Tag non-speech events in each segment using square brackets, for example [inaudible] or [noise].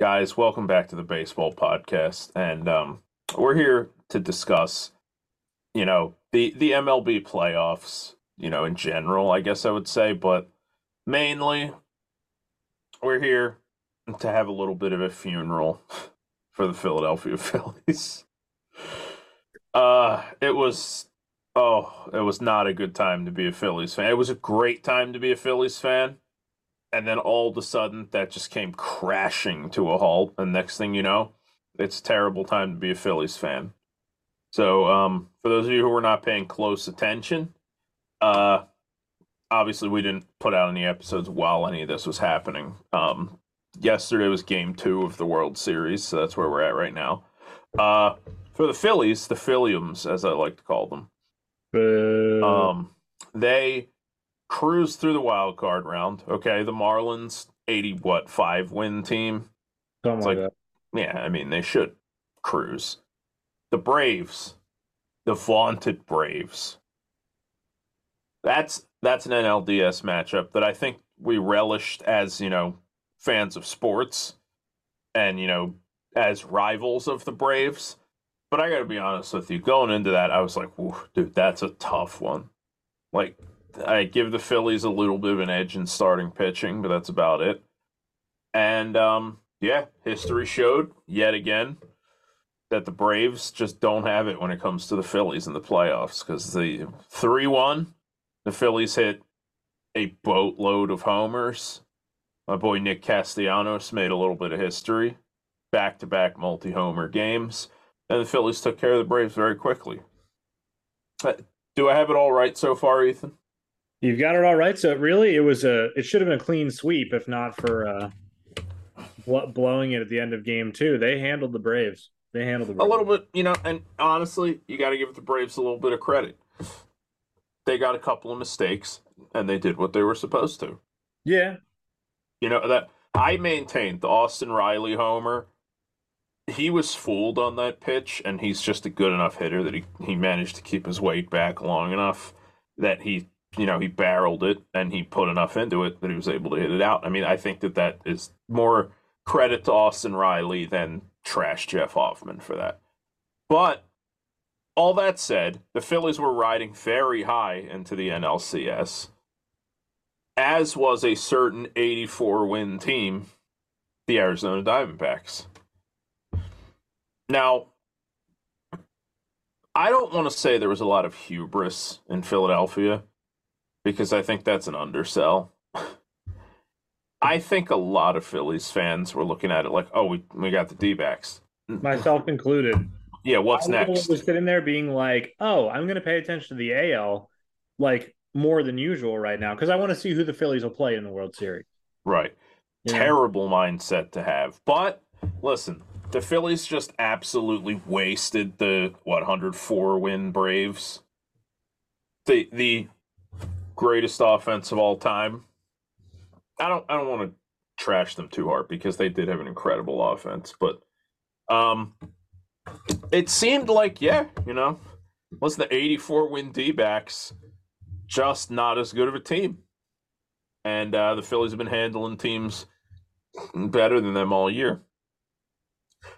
guys? Welcome back to the baseball podcast, and um, we're here to discuss, you know, the the MLB playoffs. You know, in general, I guess I would say, but mainly, we're here to have a little bit of a funeral [laughs] for the Philadelphia [laughs] Phillies. Uh, it was oh, it was not a good time to be a Phillies fan. It was a great time to be a Phillies fan. And then all of a sudden that just came crashing to a halt. And next thing you know, it's a terrible time to be a Phillies fan. So, um, for those of you who were not paying close attention, uh, obviously we didn't put out any episodes while any of this was happening. Um, yesterday was game two of the World Series, so that's where we're at right now. Uh, for the Phillies, the Philliums, as I like to call them, um, they cruised through the wild card round. Okay, the Marlins, eighty what five win team. Something it's like, like- that. Yeah, I mean they should cruise. The Braves, the vaunted Braves. That's that's an NLDS matchup that I think we relished as you know fans of sports, and you know as rivals of the Braves. But I got to be honest with you, going into that, I was like, dude, that's a tough one." Like, I give the Phillies a little bit of an edge in starting pitching, but that's about it. And um, yeah, history showed yet again that the Braves just don't have it when it comes to the Phillies in the playoffs because the 3 1, the Phillies hit a boatload of homers. My boy Nick Castellanos made a little bit of history, back to back multi homer games, and the Phillies took care of the Braves very quickly. Uh, Do I have it all right so far, Ethan? You've got it all right. So really, it was a. It should have been a clean sweep if not for uh, bl- blowing it at the end of game two. They handled the Braves. They handled the A little bit, you know, and honestly, you got to give the Braves a little bit of credit. They got a couple of mistakes, and they did what they were supposed to. Yeah, You know that I maintained the Austin Riley homer. He was fooled on that pitch, and he's just a good enough hitter that he, he managed to keep his weight back long enough that he you know he barreled it and he put enough into it that he was able to hit it out. I mean, I think that that is more credit to Austin Riley than trash Jeff Hoffman for that. But all that said, the Phillies were riding very high into the NLCS as was a certain 84 win team, the Arizona Diamondbacks. Now, I don't want to say there was a lot of hubris in Philadelphia because I think that's an undersell. I think a lot of Phillies fans were looking at it like, oh, we, we got the D backs. myself included. Yeah, what's I next? was sitting there being like, "Oh, I'm going to pay attention to the AL like more than usual right now because I want to see who the Phillies will play in the World Series." Right. You know? terrible mindset to have. But listen, the Phillies just absolutely wasted the what 104 win Braves. The the greatest offense of all time. I don't I don't want to trash them too hard because they did have an incredible offense, but um it seemed like yeah, you know, was the 84 win D-backs just not as good of a team. And uh, the Phillies have been handling teams better than them all year.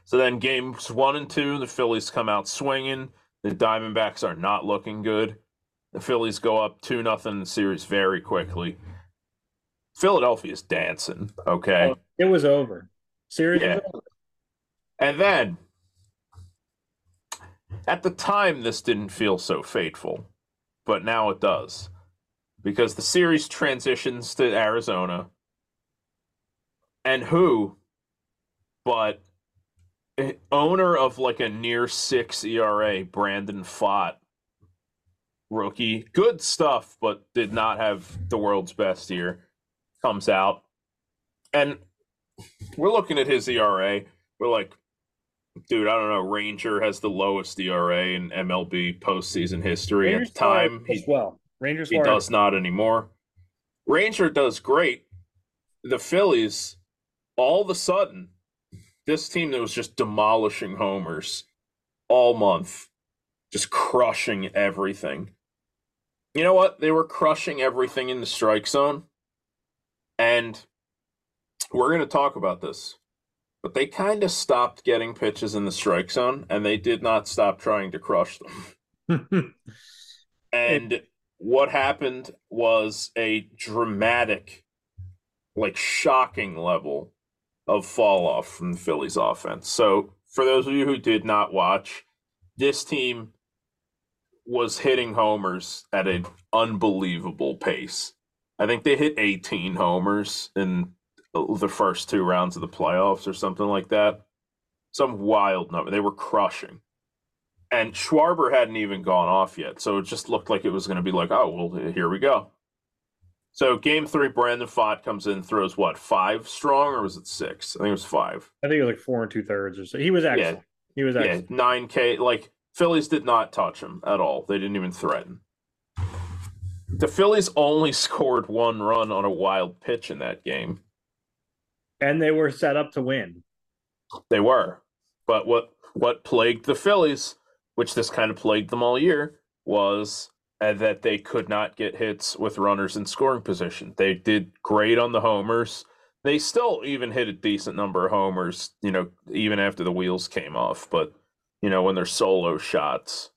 So then games one and two, the Phillies come out swinging. The Diamondbacks are not looking good. The Phillies go up two nothing in the series very quickly. Philadelphia's dancing, okay, Oh, it was over. Series Yeah. was over. and then at the time this didn't feel so fateful, but now it does because the series transitions to Arizona. And who but owner of like a near 6 ERA, Brandon Pfaadt, rookie, good stuff but did not have the world's best year, comes out. And we're looking at his ERA. We're like Dude, I don't know. Ranger has the lowest ERA in MLB postseason history. Rangers At the time, he, well. Rangers he does not anymore. Ranger does great. The Phillies, all of a sudden, this team that was just demolishing homers all month, just crushing everything. You know what? They were crushing everything in the strike zone. And we're going to talk about this. but they kind of stopped getting pitches in the strike zone, and they did not stop trying to crush them. [laughs] and what happened was a dramatic, like shocking level of fall off from the Phillies offense. So, for those of you who did not watch, this team was hitting homers at an unbelievable pace. I think they hit 18 homers in uh, the first two rounds of the playoffs or something like that. Some wild number. They were crushing. And Schwarber hadn't even gone off yet. So it just looked like it was going to be like, oh, well, here we go. So game three, Brandon Pfaadt comes in, throws what, five strong or was it six? I think it was five. I think it was like four and two thirds or so. He was excellent. Yeah. He was excellent. Yeah, 9K. Like Phillies did not touch him at all. They didn't even threaten. The Phillies only [laughs] scored one run on a wild pitch in that game. And they were set up to win. They were. But what what plagued the Phillies, which this kind of plagued them all year, was uh, that they could not get hits with runners in scoring position. They did great on the homers. They still even hit a decent number of homers, you know, even after the wheels came off. But you know, when they're solo shots,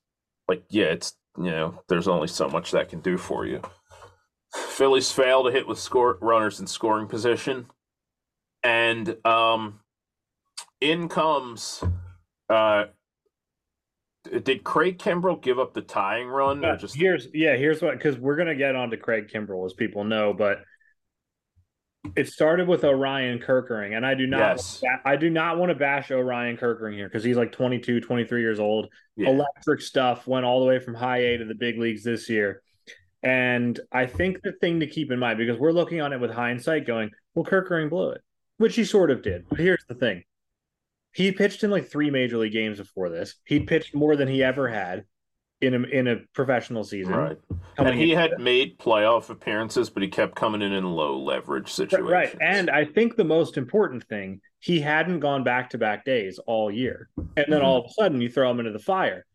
like, yeah, it's, you know, there's only so much that can do for you. Phillies fail to hit with score runners in scoring position. And um, in comes uh, did Craig Kimbrel give up the tying run? or just here's yeah, here's what because we're gonna get on to Craig Kimbrel as people know, but it started with Orion Kerkering, and I do not yes. I do not want to bash Orion Kerkering here because he's like 22, 23 years old. Yeah. Electric stuff went all the way from high A to the big leagues this year. And I think the thing to keep in mind, because we're looking on it with hindsight, going, well, Kerkering blew it, which he sort of did. But here's the thing. He pitched in like three major league games before this. He pitched more than he ever had in a in a professional season. Right. And he had made playoff appearances, but he kept coming in in low leverage situations. Right. And I think the most important thing, he hadn't gone back to back days all year. And then mm-hmm. all of a sudden you throw him into the fire.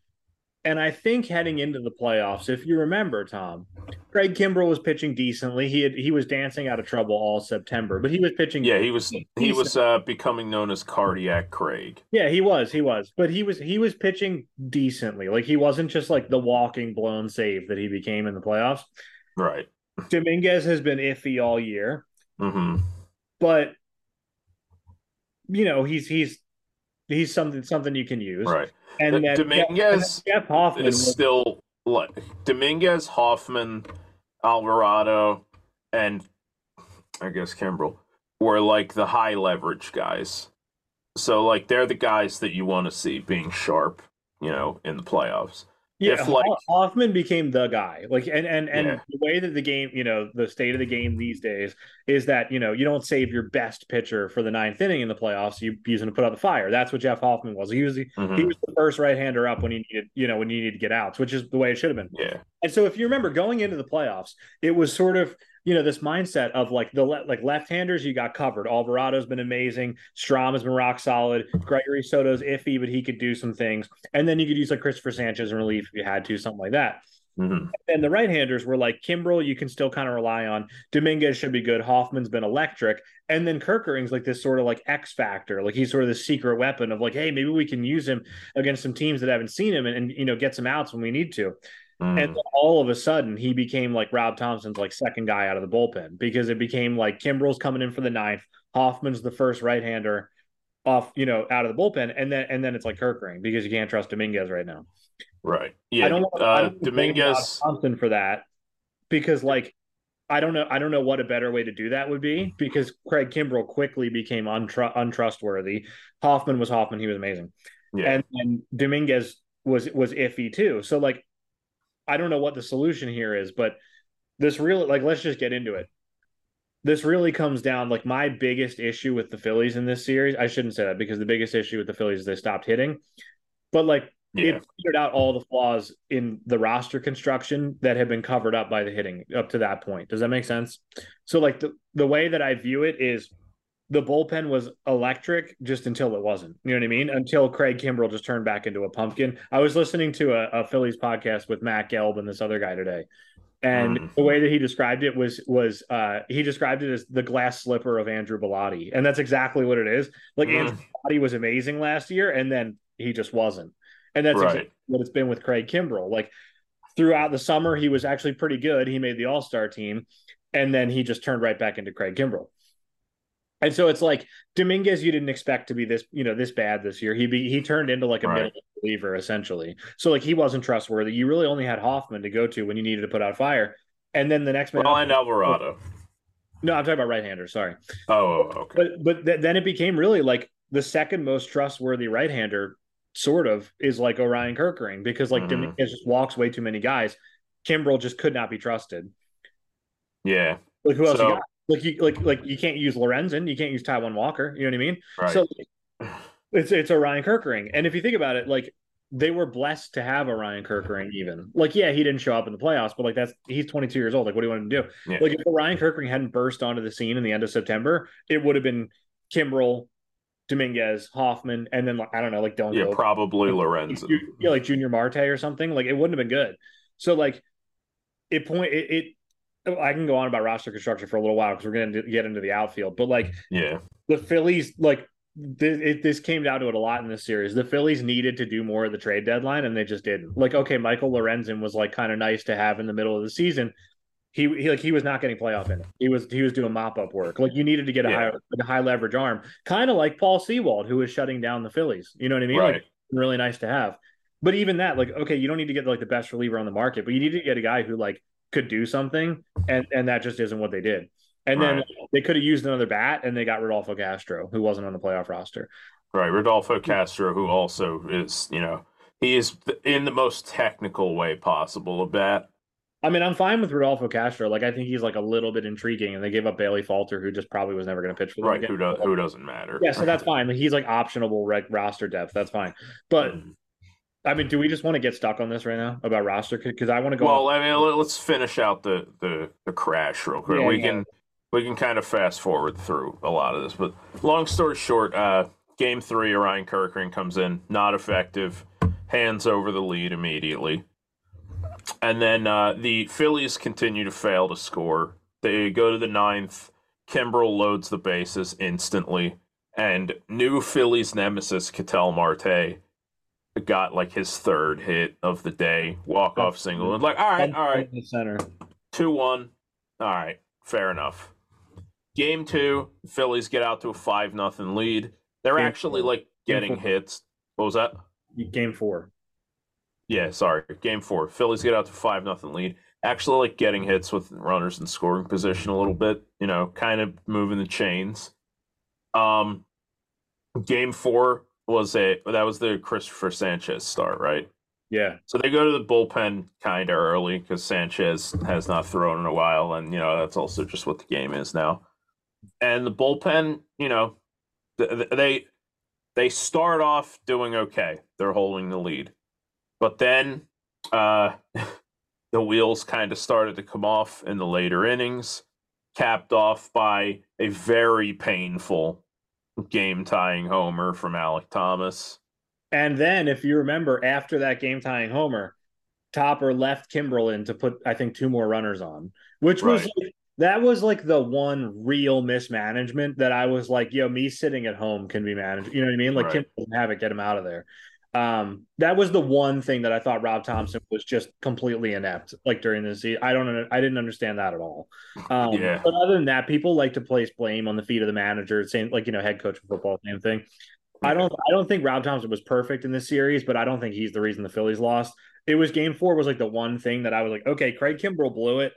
And I think heading into the playoffs, if you remember, Tom, Craig Kimbrel was pitching decently. He had he was dancing out of trouble all September, but he was pitching. Yeah, he was decent. he was uh, becoming known as cardiac Craig. Yeah, he was. He was, but he was he was pitching decently. Like he wasn't just like the walking blown save that he became in the playoffs. Right. Dominguez has been iffy all year. Mm-hmm. But you know he's he's he's something something you can use. Right. And then Dominguez Jeff, Jeff Hoffman is was, still like Dominguez, Hoffman, Alvarado, and I guess Kimbrel were like the high leverage guys. So like they're the guys that you want to see being sharp, you know, in the playoffs. Yeah, if, like, Hoffman became the guy. Like, and and and yeah. the way that the game, you know, the state of the game these days is that you know you don't save your best pitcher for the ninth inning in the playoffs. You use him to put out the fire. That's what Jeff Hoffman was. He was the, mm-hmm. he was the first right hander up when he needed, you know, when you needed to get outs, which is the way it should have been. Yeah. And so if you remember going into the playoffs, it was sort of you know this mindset of like the le- like left-handers you got covered. Alvarado's been amazing. Strahm has been rock solid. Gregory Soto's iffy, but he could do some things. And then you could use like Cristopher Sanchez in relief if you had to, something like that. Mm-hmm. And the right-handers were like Kimbrel, you can still kind of rely on. Dominguez should be good. Hoffman's been electric, and then Kerkering's like this sort of like X factor, like he's sort of the secret weapon of like, hey, maybe we can use him against some teams that haven't seen him, and, and you know get some outs when we need to. Mm. And all of a sudden, he became like Rob Thomson's like second guy out of the bullpen because it became like Kimbrel's coming in for the ninth, Hoffman's the first right hander off, you know, out of the bullpen, and then and then it's like Kerkering because you can't trust Dominguez right now. Right. Yeah. I don't, uh, I don't Dominguez Thomson for that because like I don't know I don't know what a better way to do that would be because Craig Kimbrel quickly became untru- untrustworthy. Hoffman was Hoffman, he was amazing. Yeah. And and Dominguez was was iffy too. So like I don't know what the solution here is, but this really like let's just get into it. This really comes down like my biggest issue with the Phillies in this series. I shouldn't say that because the biggest issue with the Phillies is they stopped hitting. But like yeah. it figured out all the flaws in the roster construction that have been covered up by the hitting up to that point. Does that make sense? So like the, the way that I view it is the bullpen was electric just until it wasn't. You know what I mean? Until Craig Kimbrel just turned back into a pumpkin. I was listening to a, a Phillies podcast with Matt Gelb and this other guy today, And mm. the way that he described it was was uh, he described it as the glass slipper of Andrew Bellatti, and that's exactly what it is. Like mm. Andrew Bellatti was amazing last year, and then he just wasn't. And that's right. exactly what it's been with Craig Kimbrel. Like throughout the summer, he was actually pretty good. He made the All Star team, and then he just turned right back into Craig Kimbrel. And so it's like Dominguez, you didn't expect to be this, you know, this bad this year. He be, he turned into like a right. middle reliever essentially. So like he wasn't trustworthy. You really only had Hoffman to go to when you needed to put out fire. And then the next man, well, and Alvarado. No, I'm talking about right-hander. Sorry. Oh, okay. But but th- then it became really like the second most trustworthy right-hander, sort of, is like Orion Kerkering because like mm-hmm. Dominguez just walks way too many guys. Kimbrel just could not be trusted. Yeah. Like who else so, you got? Like you like like you can't use Lorenzen, you can't use Taijuan Walker. You know what I mean? Right. So it's it's Orion Kerkering, and if you think about it, like they were blessed to have Orion Kerkering. Even like yeah, he didn't show up in the playoffs, but like that's he's 22 years old. Like what do you want him to do? Yeah. Like if Orion Kerkering hadn't burst onto the scene in the end of September, it would have been Kimbrel, Dominguez, Hoffman, and then like, I don't know, like Dylan. Yeah, Gold. probably Lorenzen. Yeah, like Yunior Marte or something. Like it wouldn't have been good. So like it point it, it I can go on about roster construction for a little while because we're going to get into the outfield. But like, yeah, the Phillies, like, th- it, this came down to it a lot in this series. The Phillies needed to do more of the trade deadline, and they just didn't. Like, okay, Michael Lorenzen was like kind of nice to have in the middle of the season. He, he like he was not getting playoff in it. He was he was doing mop up work. Like you needed to get a yeah. high a high leverage arm, kind of like Paul Sewald, who was shutting down the Phillies. You know what I mean? Right. Like really nice to have. But even that, like, okay, you don't need to get like the best reliever on the market, but you need to get a guy who like could do something, and and that just isn't what they did. And right. then they could have used another bat, and they got Rodolfo Castro, who wasn't on the playoff roster. Right, Rodolfo Castro, who also is, you know, he is in the most technical way possible a bat. I mean, I'm fine with Rodolfo Castro. Like, I think he's like a little bit intriguing, and they gave up Bailey Falter, who just probably was never going to pitch for them. Right, again. who, do- who doesn't matter. Yeah, so that's fine. Like, He's like optionable roster depth. That's fine. But mm-hmm. I mean, do we just want to get stuck on this right now about roster? Because I want to go. Well, off- I mean, let's finish out the the, the crash real quick. Yeah, we yeah. can we can kind of fast forward through a lot of this, but long story short, uh, game three, Orion Kerkering comes in, not effective, hands over the lead immediately, and then uh, the Phillies continue to fail to score. They go to the ninth. Kimbrel loads the bases instantly, and new Phillies nemesis Ketel Marte got like his third hit of the day, walk off single, and like, all right, all right, the center, two one, all right, fair enough. Game two, Phillies get out to a five nothing lead. They're game actually four. like getting hits. What was that? Game four. Yeah, sorry, game four. Phillies get out to five nothing lead. Actually, like getting hits with runners in scoring position a little bit. You know, kind of moving the chains. Um, game four, was a that was the Cristopher Sanchez start, right? Yeah. So they go to the bullpen kind of early because Sanchez has not thrown in a while, and you know that's also just what the game is now. And the bullpen, you know, they they start off doing okay. They're holding the lead, but then uh, [laughs] the wheels kind of started to come off in the later innings, capped off by a very painful game tying homer from Alek Thomas. And then, if you remember, after that game tying homer, Topper left Kimbrel in to put, I think, two more runners on, which right. was like, that was like the one real mismanagement that I was like, yo, me sitting at home can be managed. You know what I mean? Like, right. Kim doesn't have it, get him out of there. Um, that was the one thing that I thought Rob Thomson was just completely inept, like during the season. I don't, I didn't understand that at all. Um, yeah. But other than that, people like to place blame on the feet of the manager, same like you know, head coach of football, same thing. I don't, I don't think Rob Thomson was perfect in this series, but I don't think he's the reason the Phillies lost. It was Game Four was like the one thing that I was like, okay, Craig Kimbrel blew it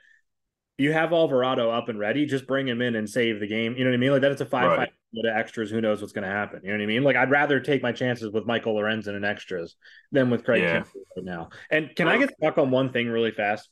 you have Alvarado up and ready, just bring him in and save the game. You know what I mean? Like that it's a five right. five to extras. Who knows what's going to happen? You know what I mean? Like I'd rather take my chances with Michael Lorenzen and extras than with Craig yeah. right now. And can I get stuck on one thing really fast?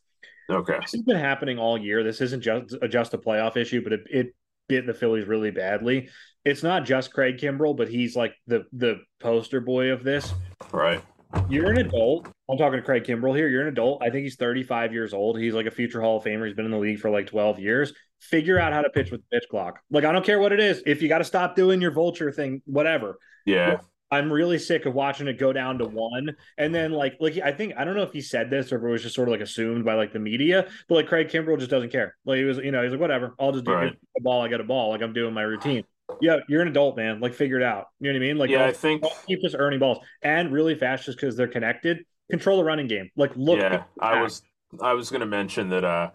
Okay, this has been happening all year. This isn't just a, just a playoff issue, but it, it bit the Phillies really badly. It's not just Craig Kimbrel, but he's like the the poster boy of this. Right. You're an adult. I'm talking to Craig Kimbrel here. You're an adult. I think he's 35 years old. He's like a future Hall of Famer. He's been in the league for like 12 years. Figure out how to pitch with the pitch clock. Like, I don't care what it is. If you got to stop doing your vulture thing, whatever. Yeah. I'm really sick of watching it go down to one. And then like like I think I don't know if he said this or if it was just sort of like assumed by like the media, but like Craig Kimbrel just doesn't care. Like he was, you know, he's like, whatever, I'll just do right. a ball, I get a ball, like I'm doing my routine. Yeah, you're an adult, man. Like figure it out. You know what I mean? Like yeah, I think keep just earning balls and really fast just because they're connected. Control the running game. Like look. Yeah, I was I was gonna mention that uh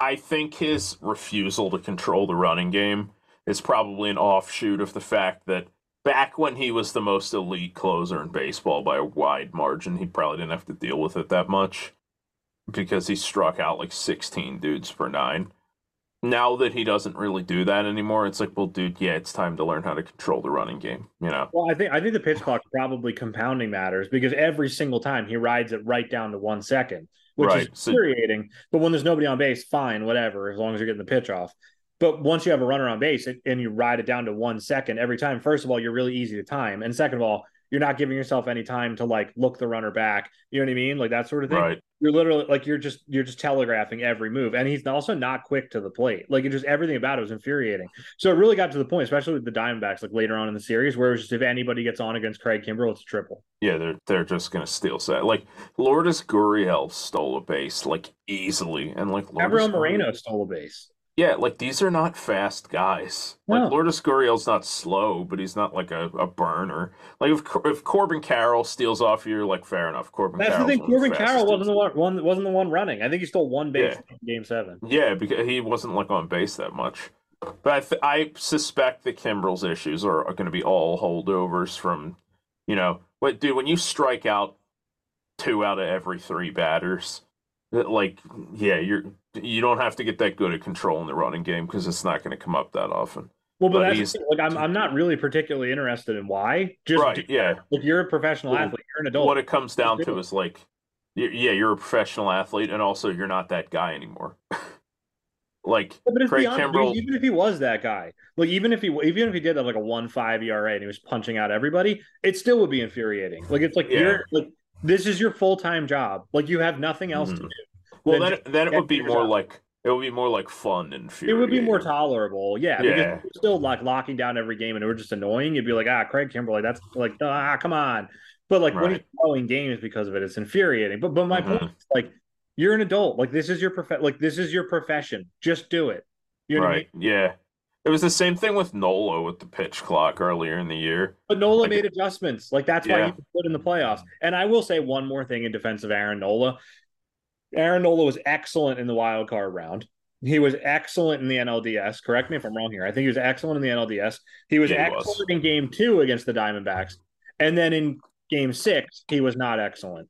I think his refusal to control the running game is probably an offshoot of the fact that back when he was the most elite closer in baseball by a wide margin, he probably didn't have to deal with it that much because he struck out like 16 dudes per nine. Now that he doesn't really do that anymore, it's like, well, dude, yeah, it's time to learn how to control the running game. You know. Well, I think I think the pitch clock probably compounding matters because every single time he rides it right down to one second, which right. is infuriating. So, but when there's nobody on base, fine, whatever, as long as you're getting the pitch off. But once you have a runner on base and you ride it down to one second every time, first of all, you're really easy to time. And second of all, you're not giving yourself any time to like look the runner back. You know what I mean? Like that sort of thing. Right. You're literally like you're just you're just telegraphing every move. And he's also not quick to the plate. Like it just everything about it was infuriating. So it really got to the point, especially with the Diamondbacks, like later on in the series, where it was just if anybody gets on against Craig Kimbrel, it's a triple. Yeah, they're they're just gonna steal set. Like Lourdes Gurriel stole a base like easily, and like Lourdes Gabriel Moreno stole a base. Yeah, like these are not fast guys. No. Like Lourdes Gurriel's not slow, but he's not like a, a burner. Like if if Corbin Carroll steals off you're like fair enough. Corbin. That's Carroll's the thing. Corbin Carroll wasn't the one, one wasn't the one running. I think he stole one base yeah. in Game Seven. Yeah, because he wasn't like on base that much. But I, th- I suspect the Kimbrel's issues are, are going to be all holdovers from, you know, what dude when you strike out two out of every three batters, like yeah, you're you don't have to get that good at controlling the running game because it's not going to come up that often. Well, but, but that's like I'm I'm not really particularly interested in why. Just right, yeah. Like you're a professional well, athlete, you're an adult. What it comes down to is like, yeah, you're a professional athlete, and also you're not that guy anymore. [laughs] like yeah, Craig Kimbrel, even if he was that guy, like even if he even if he did have like a one five ERA and he was punching out everybody, it still would be infuriating. Like it's like yeah. you're like this is your full time job. Like you have nothing else mm. to do. Well, then then it would be more like it would be more like fun and It would be more tolerable, yeah. Yeah. Because still like locking down every game, and it was just annoying. You'd be like, ah, Craig Kimberly, that's like, ah, come on. But like right. when he's throwing games because of it, it's infuriating. But but my mm-hmm. point is like, you're an adult. Like this is your prof- like this is your profession. Just do it. You know right? I mean? Yeah. It was the same thing with Nola with the pitch clock earlier in the year. But Nola like, made adjustments. Like that's yeah. why he was put in the playoffs. And I will say one more thing in defense of Aaron Nola. Aaron Nola was excellent in the wild card round. He was excellent in the NLDS. Correct me if I'm wrong here. I think he was excellent in the NLDS. He was yeah, he excellent was. in game two against the Diamondbacks. And then in game six, he was not excellent.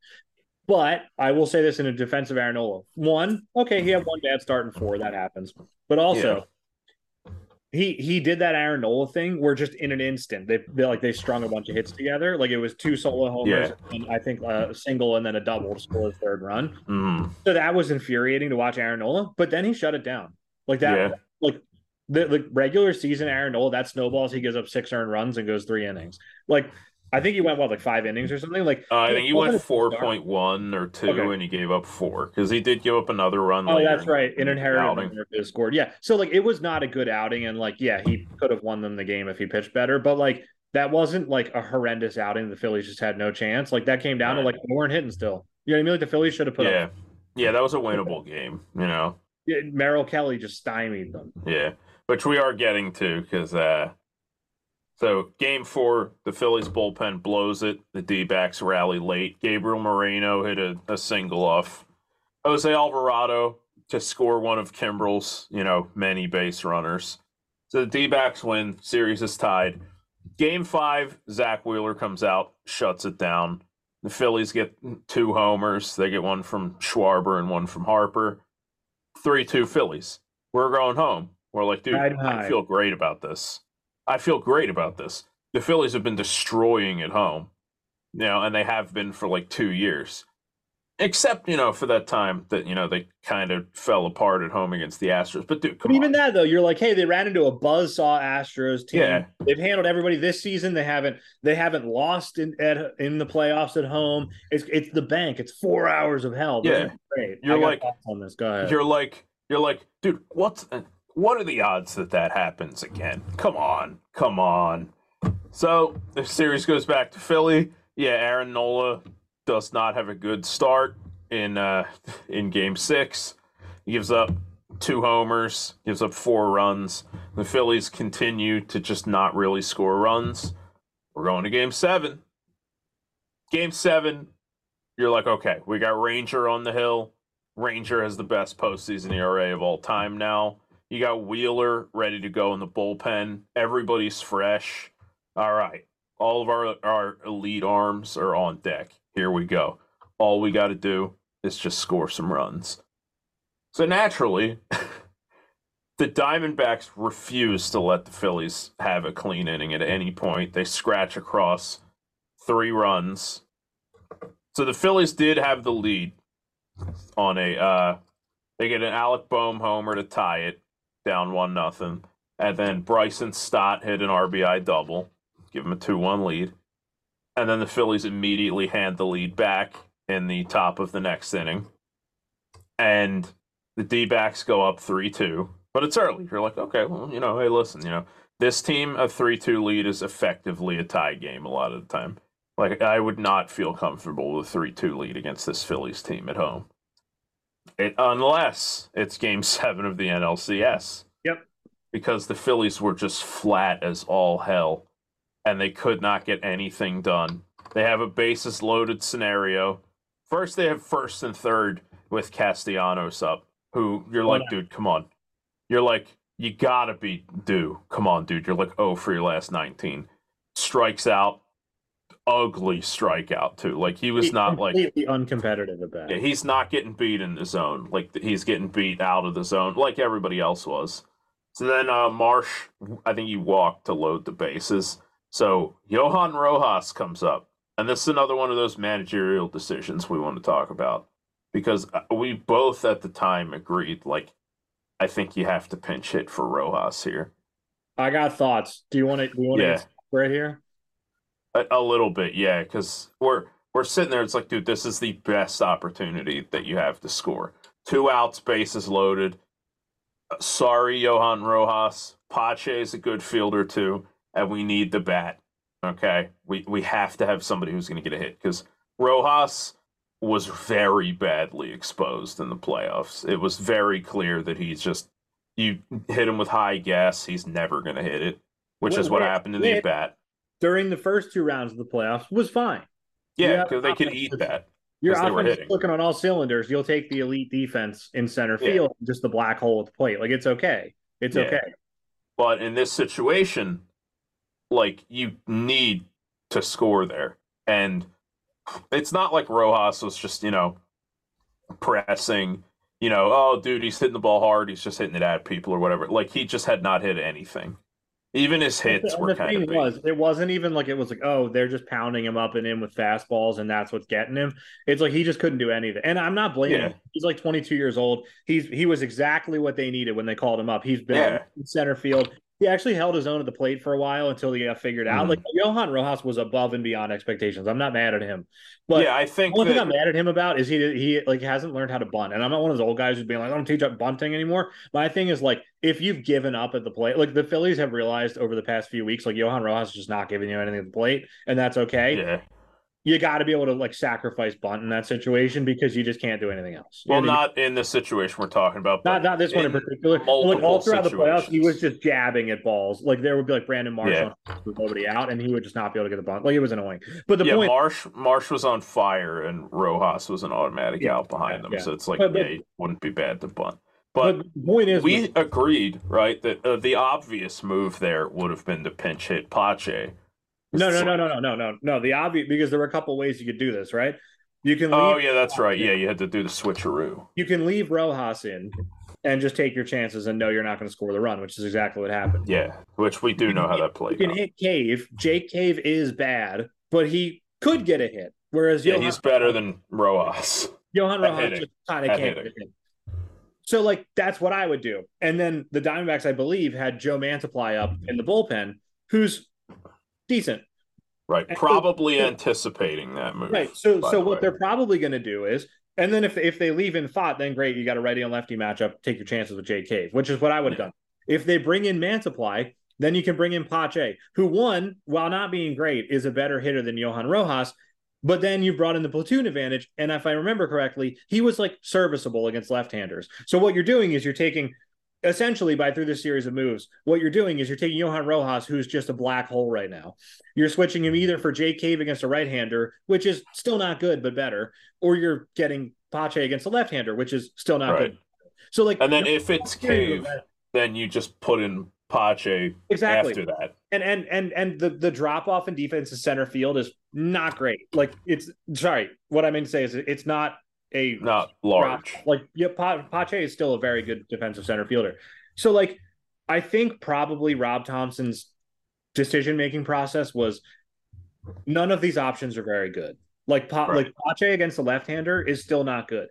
But I will say this in a defense of Aaron Nola. One, okay, he had one bad start in four. That happens. But also, he he did that Aaron Nola thing where just in an instant they, they like they strung a bunch of hits together. Like it was two solo homers yeah. and I think a single and then a double to score the third run. Mm. So that was infuriating to watch Aaron Nola. But then he shut it down. Like that. Yeah. Like the, the regular season Aaron Nola that snowballs. He gives up six earned runs and goes three innings. Like I think he went what like five innings or something. Like uh, I think he went four point one or two, okay. and he gave up four because he did give up another run. Oh, that's right, an inherited scored. Yeah, so like it was not a good outing, and like yeah, he could have won them the game if he pitched better, but like that wasn't like a horrendous outing. The Phillies just had no chance. Like that came down right. to like they weren't hitting still. You know what I mean? Like the Phillies should have put yeah. up. Yeah, that was a winnable game. You know, yeah, Merrill Kelly just stymied them. Yeah, which we are getting to because uh so game four, the Phillies bullpen blows it. The D backs rally late. Gabriel Moreno hit a, a single off Jose Alvarado to score one of Kimbrel's, you know, many base runners. So the D backs win. Series is tied. Game five, Zack Wheeler comes out, shuts it down. The Phillies get two homers. They get one from Schwarber and one from Harper. 3 2 Phillies. We're going home. We're like, dude, I feel great about this. I feel great about this. The Phillies have been destroying at home, you know, and they have been for like two years. Except, you know, for that time that, you know, they kind of fell apart at home against the Astros. But dude, but even that though, you're like, hey, they ran into a buzzsaw Astros team. Yeah. They've handled everybody this season. They haven't they haven't lost in at in the playoffs at home. It's it's the bank. It's four hours of hell. Yeah. Great. You're like on this. Go ahead. You're like you're like, dude, what's uh, what are the odds that that happens again? Come on, come on. So the series goes back to Philly. Yeah, Aaron Nola does not have a good start in uh, [laughs] in Game Six. He gives up two homers, gives up four runs. The Phillies continue to just not really score runs. We're going to Game Seven. Game Seven, you're like, okay, we got Ranger on the hill. Ranger has the best postseason ERA of all time now. You got Wheeler ready to go in the bullpen. Everybody's fresh. All right. All of our, our elite arms are on deck. Here we go. All we got to do is just score some runs. So naturally, [laughs] the Diamondbacks refuse to let the Phillies have a clean inning at any point. They scratch across three runs. So the Phillies did have the lead on a uh they get an Alec Bohm homer to tie it down one nothing. And then Bryson Stott hit an RBI double, give him a two one lead. And then the Phillies immediately hand the lead back in the top of the next inning. And the D backs go up three two. But it's early. You're like, okay, well, you know, hey, listen, you know, this team, a three two lead is effectively a tie game a lot of the time. Like I would not feel comfortable with a three two lead against this Phillies team at home. It, unless it's game [laughs] seven of the NLCS. Yep. Because the Phillies were just flat as all hell and they could not get anything done. They have a bases loaded scenario. First, they have first and third with Castellanos up, who you're like, oh, dude, come on. You're like, you gotta be due. Come on, dude. You're like, oh, for your last 19. Strikes out, ugly strikeout too. Like he was not like uncompetitive at that. Yeah, he's not getting beat in the zone. Like he's getting beat out of the zone, like everybody else was. So then uh, Marsh, I think he walked to load the bases. So Johan Rojas comes up, and this is another one of those managerial decisions we want to talk about because uh, we both at the time agreed, like, I think you have to pinch hit for Rojas here. I got thoughts. Do you want to? Do you want Yeah. to right here? A, a little bit, yeah, because we're we're sitting there. It's like, dude, this is the best opportunity that you have to score. Two outs, bases loaded. Uh, Sorry, Johan Rojas. Pache is a good fielder too, and we need the bat. Okay, we we have to have somebody who's going to get a hit because Rojas was very badly exposed in the playoffs. It was very clear that he's just you hit him with high gas, he's never going to hit it, which is what happened in the at bat. During the first two rounds of the playoffs, was fine. Yeah, Yeah, because they could eat that. Your 'Cause they were offense is clicking on all cylinders. You'll take the elite defense in center Yeah. field, just the black hole at the plate. Like it's okay. It's Yeah. okay. But in this situation, like you need to score there. And it's not like Rojas was just, you know, pressing, you know, oh dude, he's hitting the ball hard, he's just hitting it at people or whatever. Like he just had not hit anything. Even his hits And were the kind of thing big. was, it wasn't even like it was like, oh, they're just pounding him up and in with fastballs, and that's what's getting him. It's like he just couldn't do anything. And I'm not blaming Yeah. him. He's like 22 years old. He's he was exactly what they needed when they called him up. He's been Yeah. in center field. He actually held his own at the plate for a while until he got figured out. Mhm. Like Johan Rojas was above and beyond expectations. I'm not mad at him, but yeah, I think the only thing I'm mad at him about is he he like hasn't learned how to bunt, and I'm not one of those old guys who's being like, I don't teach up bunting anymore. My thing is like, if you've given up at the plate, like the Phillies have realized over the past few weeks, like Johan Rojas is just not giving you anything at the plate, and that's okay. yeah. You got to be able to like sacrifice bunt in that situation because you just can't do anything else. Well, not in the situation we're talking about. not not this one in particular. Like all throughout the playoffs, he was just jabbing at balls. Like there would be like Brandon Marshall Yeah. with nobody out, and he would just not be able to get the bunt. Like it was annoying. But the yeah, point, Marsh Marsh was on fire and Rojas was an automatic Yeah, out behind them. yeah. So it's like, but- yeah, it wouldn't be bad to bunt. but But the point is, we agreed, right, that uh, the obvious move there would have been to pinch hit Pache. No, no, no, no, no, no, no, no. The obvious because there were a couple ways you could do this, right? You can oh, leave, Oh yeah, that's right. Yeah, you had to do the switcheroo. you can leave Rojas in and just take your chances and know you're not going to score the run, which is exactly what happened. Yeah, which we do know how that played. You played. can out. hit Cave. Jake Cave is bad, but he could get a hit. Whereas Yeah, Johan, he's better than Rojas. Johan Rojas just kind of can't hitting. get hit. So like that's what I would do. And then the Diamondbacks, I believe, had Joe Mantiply up in the bullpen, who's decent. Right, And probably so- anticipating that move. Right. So so the what way. they're probably going to do is, and then if if they leave in thought, then great, you got a righty and lefty matchup. Take your chances with Jake Cave, which is what I would have Yeah. done. If they bring in Mantiply, Then you can bring in Pache, who one, while not being great, is a better hitter than Johan Rojas. But then you brought in the platoon advantage. And if I remember correctly, he was like serviceable against left handers. So what you're doing is you're taking essentially by through this series of moves, what you're doing is you're taking Johan Rojas, who's just a black hole right now. You're switching him either for Jake Cave against a right hander, which is still not good, but better, or you're getting Pache against a left hander, which is still not right. good. So like And then if it's Cave, then you just put in Pache exactly. after that. And and and and the the drop off in defense in center field is not great. Like it's sorry, what I mean to say is it's not a not large. Like yeah, Pache is still a very good defensive center fielder. So like I think probably Rob Thomson's decision making process was none of these options are very good. Like pa- right. like Pache against the left hander is still not good.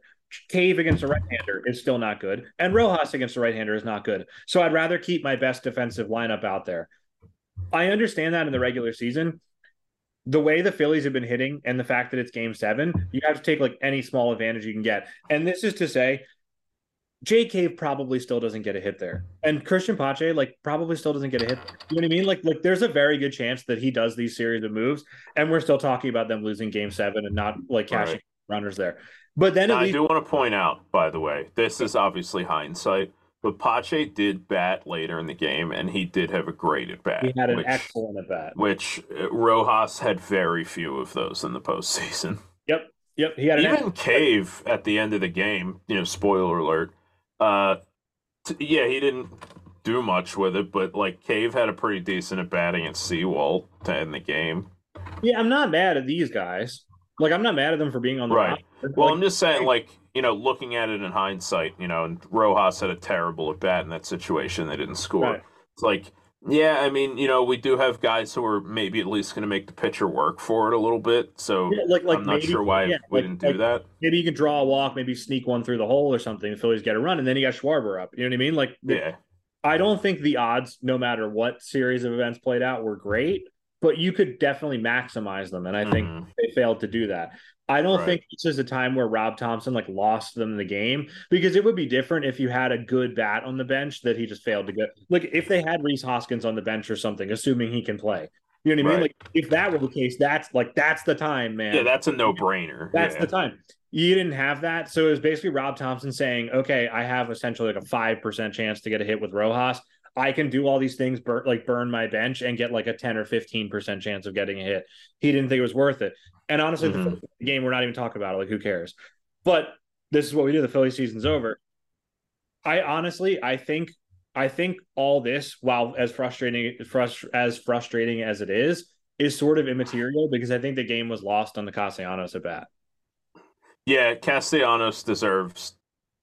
Cave against a right hander is still not good, and Rojas against a right hander is not good. So I'd rather keep my best defensive lineup out there. I understand that in the regular season. The way the Phillies have been hitting and the fact that it's game seven, you have to take like any small advantage you can get. And this is to say, Jake Cave probably still doesn't get a hit there. And Cristian Pache, like, probably still doesn't get a hit. There. You know what I mean? Like, like there's a very good chance that he does these series of moves, and we're still talking about them losing game seven and not like cashing right. runners there. But then now, least- I do want to point out, by the way, this is obviously hindsight, but Pache did bat later in the game, and he did have a great at bat. He had an which, excellent at bat, which uh, Rojas had very few of those in the postseason. [laughs] Yep, yep. He had even Cave at the end of the game. You know, spoiler alert. Uh, t- yeah, he didn't do much with it, but like Cave had a pretty decent at bat against Sewald to end the game. Yeah, I'm not mad at these guys. Like I'm not mad at them for being on the right. Well, like, I'm just saying, like you know, looking at it in hindsight, you know, and Rojas had a terrible at bat in that situation. They didn't score. Right. It's like, yeah, I mean, you know, we do have guys who are maybe at least going to make the pitcher work for it a little bit. So yeah, like, like I'm not maybe, sure why yeah, we like, didn't do like, that. Maybe you can draw a walk, maybe sneak one through the hole or something. The Phillies get a run, and then you got Schwarber up. You know what I mean? Like, yeah. I don't think the odds, no matter what series of events played out, were great but you could definitely maximize them. And I think mm-hmm. they failed to do that. I don't right. think this is a time where Rob Thomson like lost them the game because it would be different if you had a good bat on the bench that he just failed to get. Like if they had Rhys Hoskins on the bench or something, assuming he can play. You know what I mean? Like if that were the case, that's like that's the time, man. Yeah, that's a no brainer. That's yeah. the time. You didn't have that, so it was basically Rob Thomson saying, "Okay, I have essentially like a five percent chance to get a hit with Rojas. I can do all these things, like burn my bench and get like a 10 or 15% chance of getting a hit. He didn't think it was worth it. And honestly, mm-hmm. the game, we're not even talking about it. Like, who cares? But this is what we do. The Philly season's over. I honestly, I think, I think all this, while as frustrating, frust- as frustrating as it is, is sort of immaterial because I think the game was lost on the Castellanos at bat. Yeah, Castellanos deserves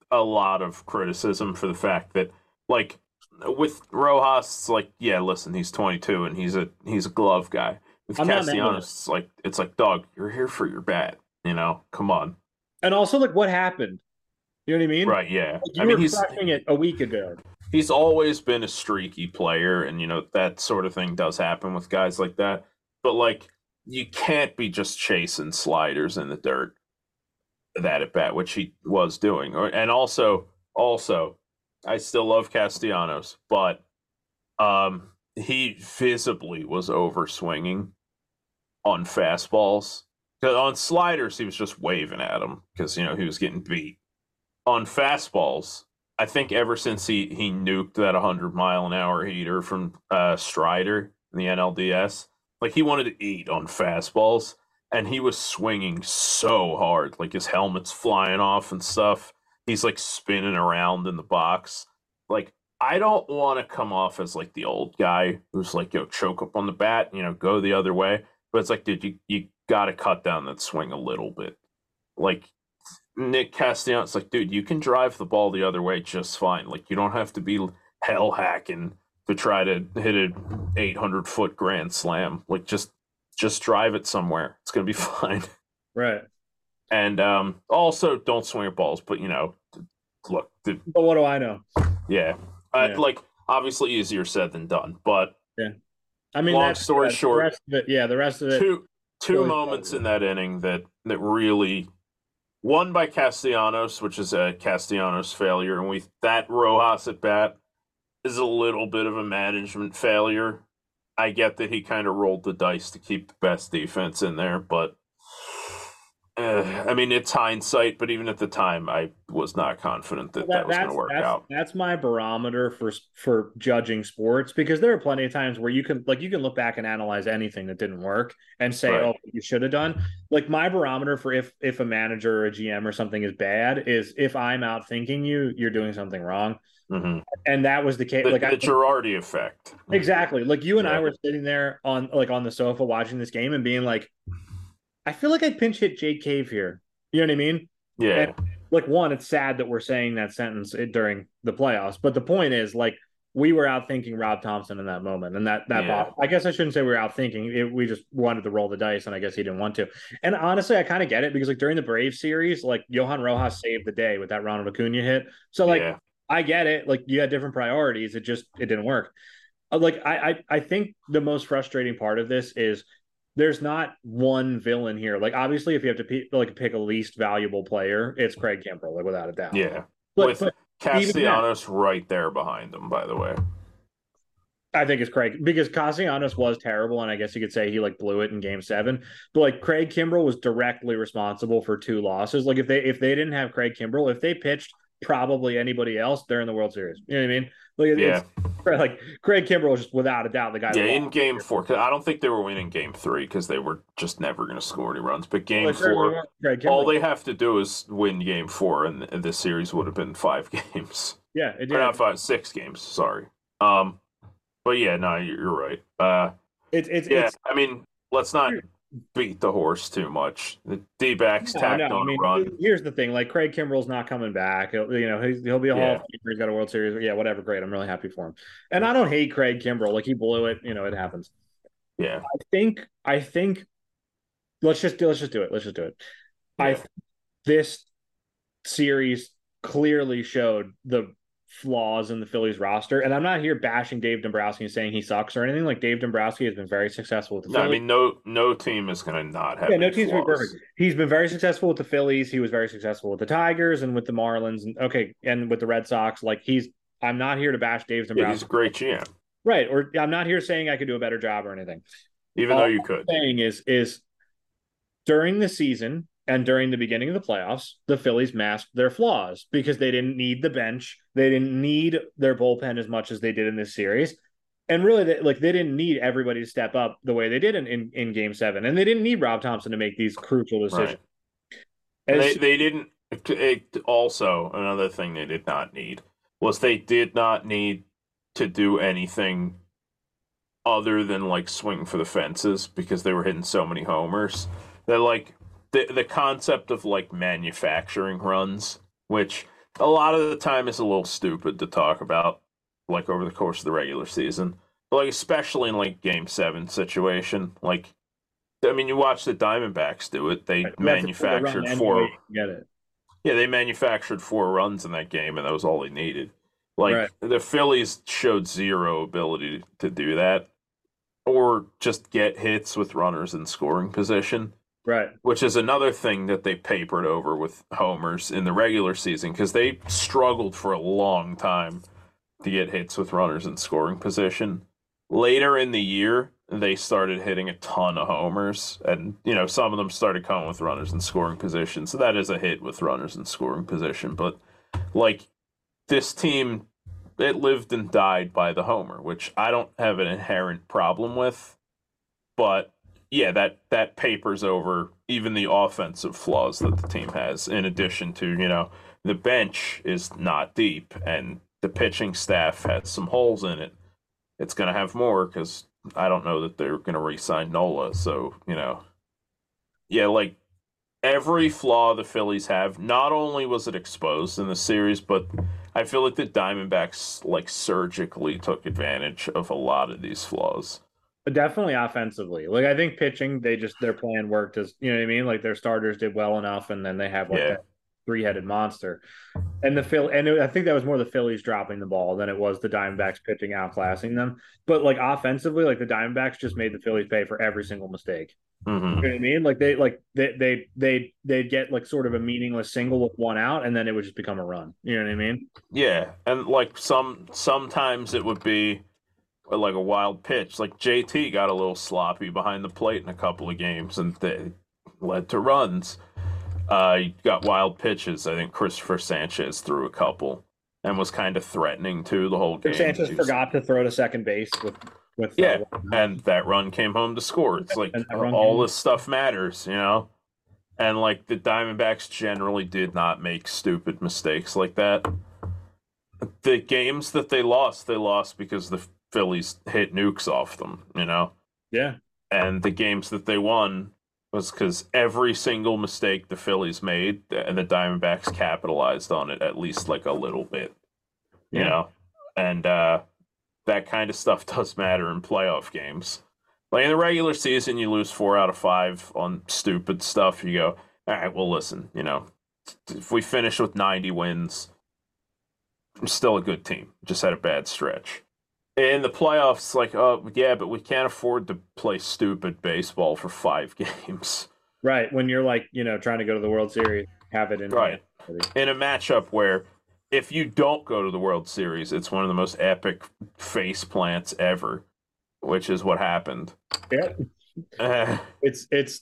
a lot of criticism for the fact that, like, with Rojas, like, yeah, listen, he's 22 and he's a he's a glove guy. With I'm Castellanos, it's like it's like, dog, you're here for your bat. You know, come on. And also, like, what happened? You know what I mean? Right. Yeah. Like, you I mean, he's it a week ago. He's always been a streaky player, and you know that sort of thing does happen with guys like that. But like, you can't be just chasing sliders in the dirt. That at bat, which he was doing, and also, also, I still love Castellanos, but um, he visibly was over swinging on fastballs. On sliders, he was just waving at him because you know he was getting beat. On fastballs, I think ever since he he nuked that 100 mile an hour heater from uh, Strider in the NLDS, like he wanted to eat on fastballs, and he was swinging so hard, like his helmet's flying off and stuff he's like spinning around in the box. Like I don't want to come off as like the old guy who's like, yo, choke up on the bat, you know, go the other way. But it's like, dude, you, you got to cut down that swing a little bit. Like Nick Castellanos, like, dude, you can drive the ball the other way just fine. Like, you don't have to be hell hacking to try to hit an 800 foot grand slam. Like, just just drive it somewhere. It's gonna be [laughs] fine. Right. And um, also, don't swing at balls. But you know, look. The, but what do I know? Yeah. Uh, yeah. Like obviously easier said than done, but yeah. I mean, long story yeah, short, it, yeah, the rest of it. Two two really moments in that inning that that really one by Castellanos, which is a Castellanos failure, and we that Rojas at bat is a little bit of a management failure. I get that he kind of rolled the dice to keep the best defense in there, but uh, I mean, it's hindsight, but even at the time, I was not confident that that, that was going to work that's, out. That's my barometer for for judging sports because there are plenty of times where you can like you can look back and analyze anything that didn't work and say, right. "Oh, you should have done." Like my barometer for if if a manager or a GM or something is bad is if I'm out thinking you, you're doing something wrong. Mm-hmm. And that was the case. The, like the I, Girardi effect. Exactly. Like you and yeah. I were sitting there on like on the sofa watching this game and being like, I feel like I pinch hit Jake Cave here. You know what I mean? Yeah. And, like one, it's sad that we're saying that sentence during the playoffs, but the point is like we were out thinking Rob Thomson in that moment, and that that yeah. I guess I shouldn't say we were out thinking. It, we just wanted to roll the dice, and I guess he didn't want to. And honestly, I kind of get it because like during the Brave series, like Johan Rojas saved the day with that Ronald Acuna hit. So like yeah. I get it. Like you had different priorities. It just it didn't work. Uh, like I, I I think the most frustrating part of this is there's not one villain here. Like obviously, if you have to pick, like pick a least valuable player, it's Craig Kimbrel, like without a doubt. Yeah, but, with but Castellanos that, right there behind him. By the way, I think it's Craig because Castellanos was terrible, and I guess you could say he like blew it in Game Seven. But like Craig Kimbrel was directly responsible for two losses. Like if they if they didn't have Craig Kimbrel, if they pitched probably anybody else, they're the World Series. You know what I mean? Like, yeah. like Craig Kimbrel was just without a doubt the guy. Yeah, in game four, I don't think they were winning game three because they were just never going to score any runs. But game like, four, all they have to do is win game four, and this series would have been five [laughs] games. Yeah, it did. Or not five, six games. Sorry. Um, but yeah, no, you're right. Uh, it's it's yeah. It's, I mean, let's not beat the horse too much. The D backs no, tacked no, on I mean, run. Here's the thing: like Craig Kimbrel's not coming back. He'll, you know, he's, he'll be a yeah. Hall of Famer. He's got a World Series. Yeah, whatever. Great. I'm really happy for him. And I don't hate Craig Kimbrel. Like he blew it. You know, it happens. Yeah. I think. I think. Let's just do. Let's just do it. Let's just do it. Yeah. I. This series clearly showed the flaws in the Phillies roster. And I'm not here bashing Dave Dombrowski and saying he sucks or anything. Like Dave Dombrowski has been very successful with the no, Phillies. I mean, no no team is going to not have. Yeah, no team's been perfect. He's been very successful with the Phillies. He was very successful with the Tigers and with the Marlins and okay, and with the Red Sox. Like he's. I'm not here to bash Dave Dombrowski. Yeah, he's a great GM. Right, or I'm not here saying I could do a better job or anything. Even All though you could. saying is is during the season and during the beginning of the playoffs, the Phillies masked their flaws because they didn't need the bench. They didn't need their bullpen as much as they did in this series. And really, they, like they didn't need everybody to step up the way they did in, in, in game seven. And they didn't need Rob Thomson to make these crucial decisions. Right. As, they, they didn't. It, also, another thing they did not need was they did not need to do anything other than like swing for the fences because they were hitting so many homers. They're like the the concept of like manufacturing runs, which a lot of the time is a little stupid to talk about, like over the course of the regular season. But like especially in like game seven situation, like I mean, you watch the Diamondbacks do it. They right, manufactured four. Get it? Yeah, they manufactured four runs in that game, and that was all they needed. Like right. the Phillies showed zero ability to do that, or just get hits with runners in scoring position. Right. Which is another thing that they papered over with homers in the regular season because they struggled for a long time to get hits with runners in scoring position. Later in the year, they started hitting a ton of homers, and you know some of them started coming with runners in scoring position. So that is a hit with runners in scoring position. But like this team, it lived and died by the homer, which I don't have an inherent problem with, but yeah, that that papers over even the offensive flaws that the team has. In addition to you know the bench is not deep and the pitching staff has some holes in it. It's going to have more because I don't know that they're going to re-sign Nola. So you know, yeah, like every flaw the Phillies have. Not only was it exposed in the series, but I feel like the Diamondbacks like surgically took advantage of a lot of these flaws. But definitely offensively. Like I think pitching, they just their plan worked as you know what I mean. Like their starters did well enough, and then they have like yeah. three headed monster. And the Phil and it, I think that was more the Phillies dropping the ball than it was the Diamondbacks pitching outclassing them. But like offensively, like the Diamondbacks just made the Phillies pay for every single mistake. Mm-hmm. You know what I mean? Like they like they they they they'd get like sort of a meaningless single with one out, and then it would just become a run. You know what I mean? Yeah, and like some sometimes it would be like a wild pitch. Like JT got a little sloppy behind the plate in a couple of games, and they led to runs. Uh, he got wild pitches. I think Cristopher Sanchez threw a couple and was kind of threatening to the whole game. Sanchez forgot to throw to second base with with yeah, uh, and that run came home to score. It's like all this stuff matters, you know. And like the Diamondbacks generally did not make stupid mistakes like that. The games that they lost, they lost because the Phillies hit nukes off them, you know. Yeah. And the games that they won was because every single mistake the Phillies made and the Diamondbacks capitalized on it at least like a little bit, you yeah. know. And uh, that kind of stuff [laughs] does matter in playoff games. Like in the regular season, you lose four out of five on stupid stuff. You go, all right, well, listen, you know, if we finish with 90 wins, I'm still a good team. Just had a bad stretch. In the playoffs, like, oh, yeah, but we can't afford to play stupid baseball for five [laughs] games. Right. When you're like, you know, trying to go to the World Series, have it in. Right. In a matchup where if you don't go to the World Series, it's one of the most epic face plants ever, which is what happened. Yeah. [laughs] Uh, it's it's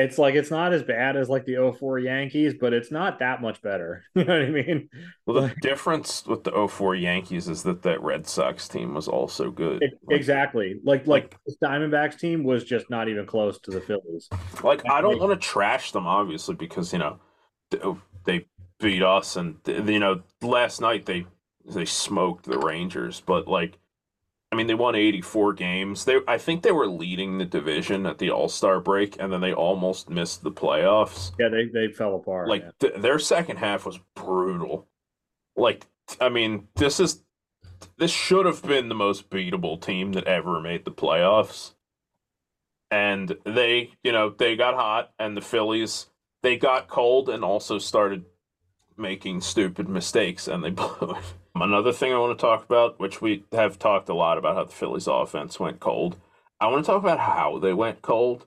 it's like it's not as bad as like the 04 Yankees, but it's not that much better. [laughs] You know what I mean? Well, the difference with the 04 Yankees is that that Red Sox team was also good. It, like, exactly. Like like this Diamondbacks team was just not even close to the Phillies. Like I don't want to trash them obviously because, you know, oh, they beat us, and you know, last night they they smoked the Rangers, but like, I mean, they won eighty four games. They I think they were leading the division at the All Star break, and then they almost missed the playoffs. Yeah, they they fell apart. Like yeah. th- their second half was brutal. Like, I mean, this is this should have been the most beatable team that ever made the playoffs. And they, you know, they got hot, and the Phillies they got cold and also started making stupid mistakes and they [laughs] blew it. Another thing I want to talk about, which we have talked a lot about how the Phillies offense went cold. I want to talk about how they went cold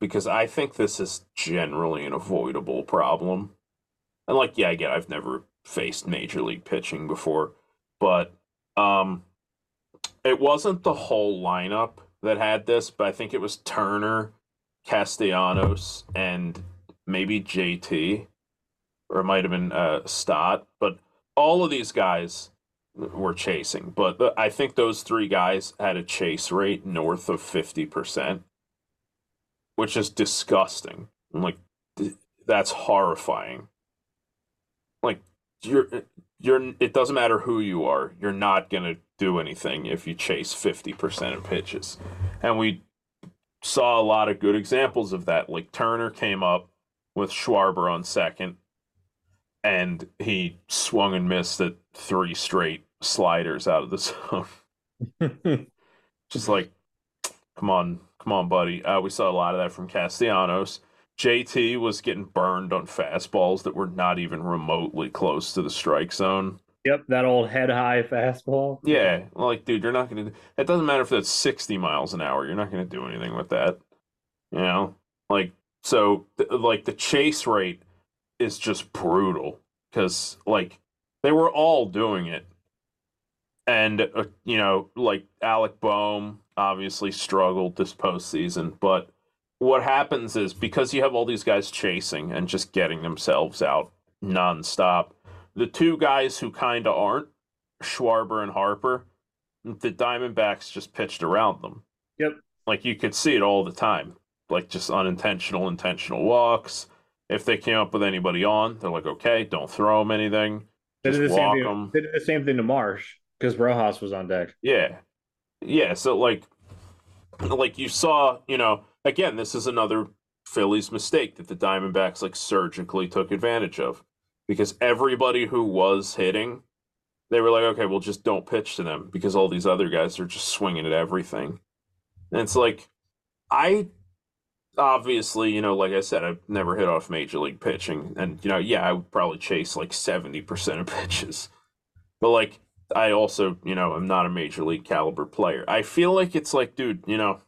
because I think this is generally an avoidable problem. And like, yeah, again, I've never faced major league pitching before, but um it wasn't the whole lineup that had this, but I think it was Turner, Castellanos, and maybe JT or it might have been uh, Stott, but all of these guys were chasing. But the, I think those three guys had a chase rate north of 50%, which is disgusting. I'm like, that's horrifying. Like, you're, you're, it doesn't matter who you are, you're not going to do anything if you chase 50% of pitches. And we saw a lot of good examples of that. Like, Turner came up with Schwarber on second and he swung and missed at three straight sliders out of the [laughs] zone. [laughs] Just like, come on, come on, buddy. Uh, we saw a lot of that from Castellanos. JT was getting burned on fastballs that were not even remotely close to the strike zone. Yep, that old head high fastball. Yeah, like, dude, you're not going to. It doesn't matter if that's 60 miles an hour. You're not going to do anything with that. You know? Like, so, th- like, the chase rate is just brutal because like they were all doing it. And uh, you know like alec bohm obviously struggled this postseason but what happens is because you have all these guys chasing and just getting themselves out nonstop the two guys who kind of aren't schwarber and harper the diamondbacks just pitched around them. Yep. Like you could see it all the time. Like just unintentional intentional walks if they came up with anybody on, they're like, okay, don't throw them anything. They did, the same thing, them. they did the same thing to Marsh because Rojas was on deck. Yeah. Yeah. So, like, like you saw, you know, again, this is another Phillies mistake that the Diamondbacks like surgically took advantage of because everybody who was hitting, they were like, okay, well, just don't pitch to them because all these other guys are just swinging at everything. And it's like, I obviously, you know, like I said, I've never hit off major league pitching, and you know, yeah, I would probably chase like seventy percent of [laughs] pitches, but like I also, you know, I'm not a major league caliber player. I feel like it's like, dude, you know,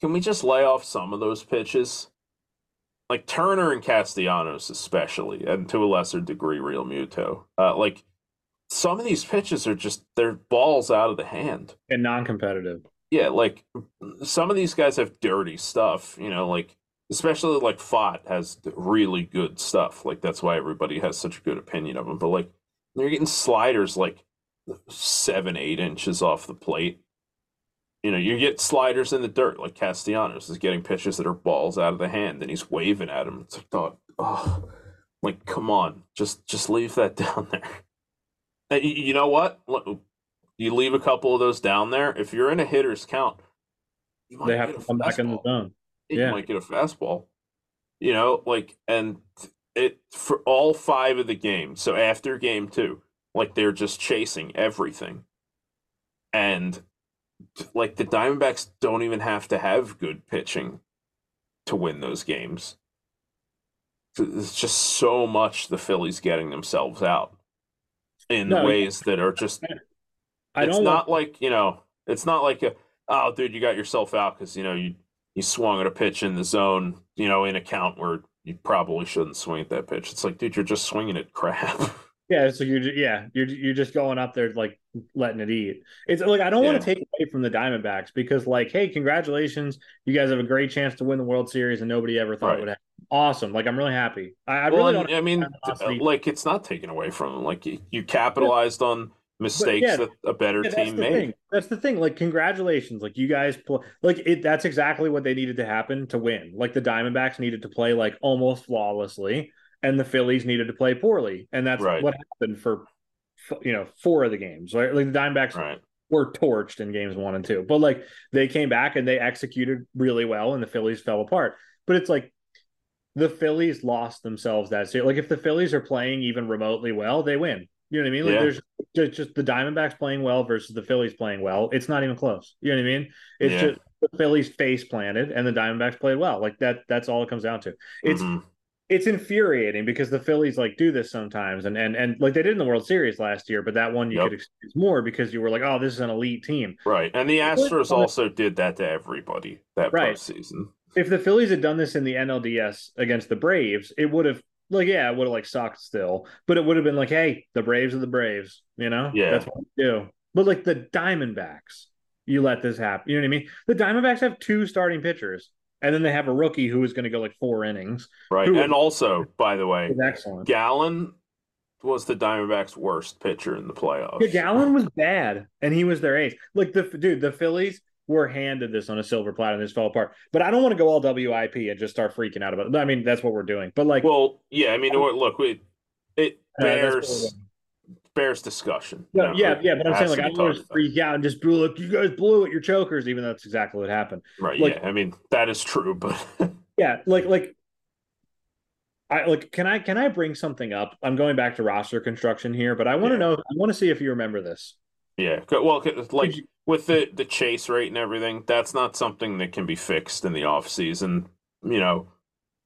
can we just lay off some of those pitches? Like Turner and Castellanos, especially, and to a lesser degree, Realmuto. Uh, like some of these pitches are just they're balls out of the hand and non-competitive. Yeah, like some of these guys have dirty stuff, you know, like especially like Pfaadt has really good stuff. Like that's why everybody has such a good opinion of him. But like you're getting sliders like seven, eight inches off the plate. You know, you get sliders in the dirt like Castellanos is getting pitches that are balls out of the hand, and he's waving at him. It's like, oh, oh, like come on, just just leave that [laughs] down there. You know what? You leave a couple of those down there. If you're in a hitter's count, they have to come back in the zone. Yeah. You might get a fastball. You know, like, and it for all five of the games. So after game two, like they're just chasing everything. And like the Diamondbacks don't even have to have good pitching to win those games. It's just so much the Phillies getting themselves out in no, ways that are just. [laughs] I it's don't not want... like you know. It's not like a oh, dude, you got yourself out because you know you you swung at a pitch in the zone, you know, in a count where you probably shouldn't swing at that pitch. It's like, dude, you're just swinging at crap. [laughs] Yeah, so you're yeah you're you're just going up there like letting it eat. It's like I don't yeah. want to take away from the Diamondbacks because like hey congratulations you guys have a great chance to win the World Series and nobody ever thought right. it would happen. Awesome, like I'm really happy. I, I well, really don't. I mean, uh, like it's not taken away from them. Like you, you capitalized on mistakes yeah, that a better yeah, team made. Thing. That's the thing. Like, congratulations. Like, you guys play. Like, it. That's exactly what they needed to happen to win. Like, the Diamondbacks needed to play like almost flawlessly, and the Phillies needed to play poorly, and that's right. what happened for, you know, four of the games. Right? Like the Diamondbacks right. were torched in games one and two, but like they came back and they executed really well, and the Phillies fell apart. But it's like the Phillies lost themselves that series. Like if the Phillies are playing even remotely well, they win. You know what I mean? Like yeah. there's just the Diamondbacks playing well versus the Phillies playing well. It's not even close. You know what I mean? It's yeah. just the Phillies face planted and the Diamondbacks played well. Like that. That's all it comes down to. It's mm-hmm it's infuriating because the Phillies like do this sometimes, and and and like they did in the World Series last year, but that one you yep. could excuse more because you were like, oh, this is an elite team, right? And the Astros also did that to everybody that right. postseason. If the Phillies had done this in the NLDS against the Braves, it would have like yeah, it would have like sucked still, but it would have been like, hey, the Braves are the Braves, you know? Yeah, that's what we do. But like the Diamondbacks, you let this happen. You know what I mean? The Diamondbacks have two starting pitchers and then they have a rookie who is going to go like four innings. Right. And also, by the way, excellent. Gallen was the Diamondbacks' worst pitcher in the playoffs. Yeah, Gallen was bad, and he was their ace. Like the dude, the Phillies were handed this on a silver platter, and this fell apart. But I don't want to go all WIP and just start freaking out about it. I mean, that's what we're doing. But like, well, yeah, I mean, look, we, it bears. Uh, bears discussion. Yeah, yeah, yeah, but I'm saying like I don't just freak out and just blew like you guys blew it, your chokers, even though that's exactly what happened. Right. Like, yeah. I mean that is true, but [laughs] yeah, like like I like can I can I bring something up? I'm going back to roster construction here, but I want to yeah. know I want to see if you remember this. Yeah. Well, like with the the chase rate and everything, that's not something that can be fixed in the off season. You know,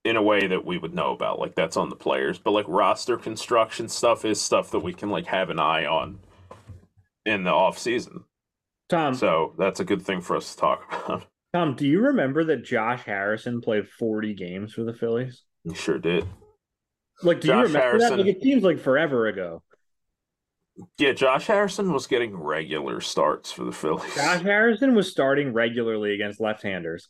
in a way that we would know about. Like that's on the players, but like roster construction stuff is stuff that we can like have an eye on in the off season. Tom, so that's a good thing for us to talk about. [laughs] Tom, do you remember that Josh Harrison played 40 games for the Phillies? He sure did. Like, do Josh you remember Harrison, that? Like, it seems like forever ago. Yeah, Josh Harrison was getting regular starts for the Phillies. Josh Harrison was starting regularly against left-handers.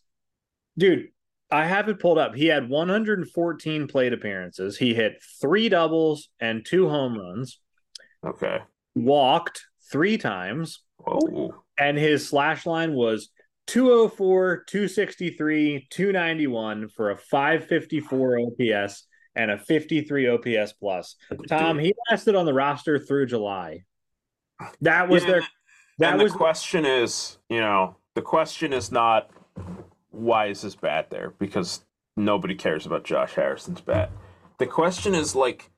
Dude, I have it pulled up. He had 114 plate appearances. He hit three doubles and two home runs. Okay. Walked three times. Oh. And his slash line was 204, 263, 291 for a 554 OPS and a 53 OPS plus. Tom, he lasted on the roster through July. That was yeah, their. That was the question is, you know, the question is not why is this bat there? Because nobody cares about Josh Harrison's bat. The question is like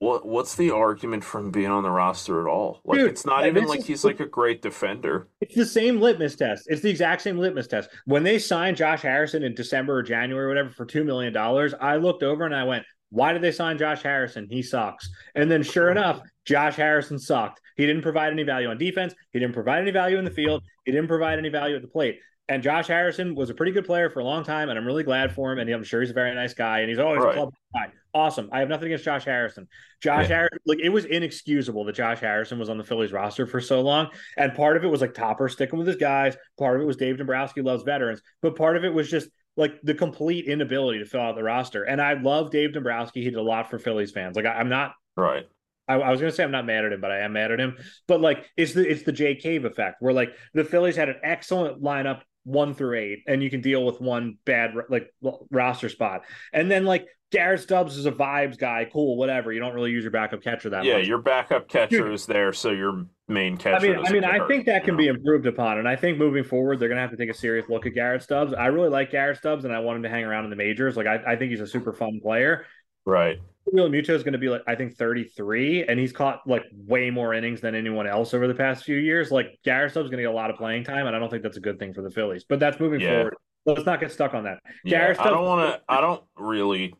what what's the argument from being on the roster at all? Like Dude, it's not even like he's like a great defender. It's the same litmus test. It's the exact same litmus test. When they signed Josh Harrison in December or January or whatever for two million dollars, I looked over and I went, why did they sign Josh Harrison? He sucks. And then sure enough, Josh Harrison sucked. He didn't provide any value on defense. He didn't provide any value in the field. He didn't provide any value at the plate. And Josh Harrison was a pretty good player for a long time, and I'm really glad for him. And I'm sure he's a very nice guy, and he's always right. a club guy. Awesome. I have nothing against Josh Harrison. Josh yeah. Harrison, like it was inexcusable that Josh Harrison was on the Phillies roster for so long. And part of it was like Topper sticking with his guys. Part of it was Dave Dombrowski loves veterans, but part of it was just like the complete inability to fill out the roster. And I love Dave Dombrowski. He did a lot for Phillies fans. Like I, am not right. I, I, was gonna say I'm not mad at him, but I am mad at him. But like it's the it's the Jake Cave effect where like the Phillies had an excellent lineup one through eight, and you can deal with one bad like roster spot. And then like Garrett Stubbs is a vibes guy, cool, whatever. You don't really use your backup catcher that yeah, much. Yeah, your backup catcher Dude, is there, so your main catcher. I mean, I mean, I hurt, think that can know? be improved upon, and I think moving forward, they're gonna have to take a serious look at Garrett Stubbs. I really like Garrett Stubbs, and I want him to hang around in the majors. Like, I, I think he's a super fun player. Right. Realmuto is going to be like I think 33, and he's caught like way more innings than anyone else over the past few years. Like Garrett Stubbs is going to get a lot of playing time, and I don't think that's a good thing for the Phillies. But that's moving yeah. forward. Let's not get stuck on that. Yeah, Garrett Stubbs, I don't want to. I don't really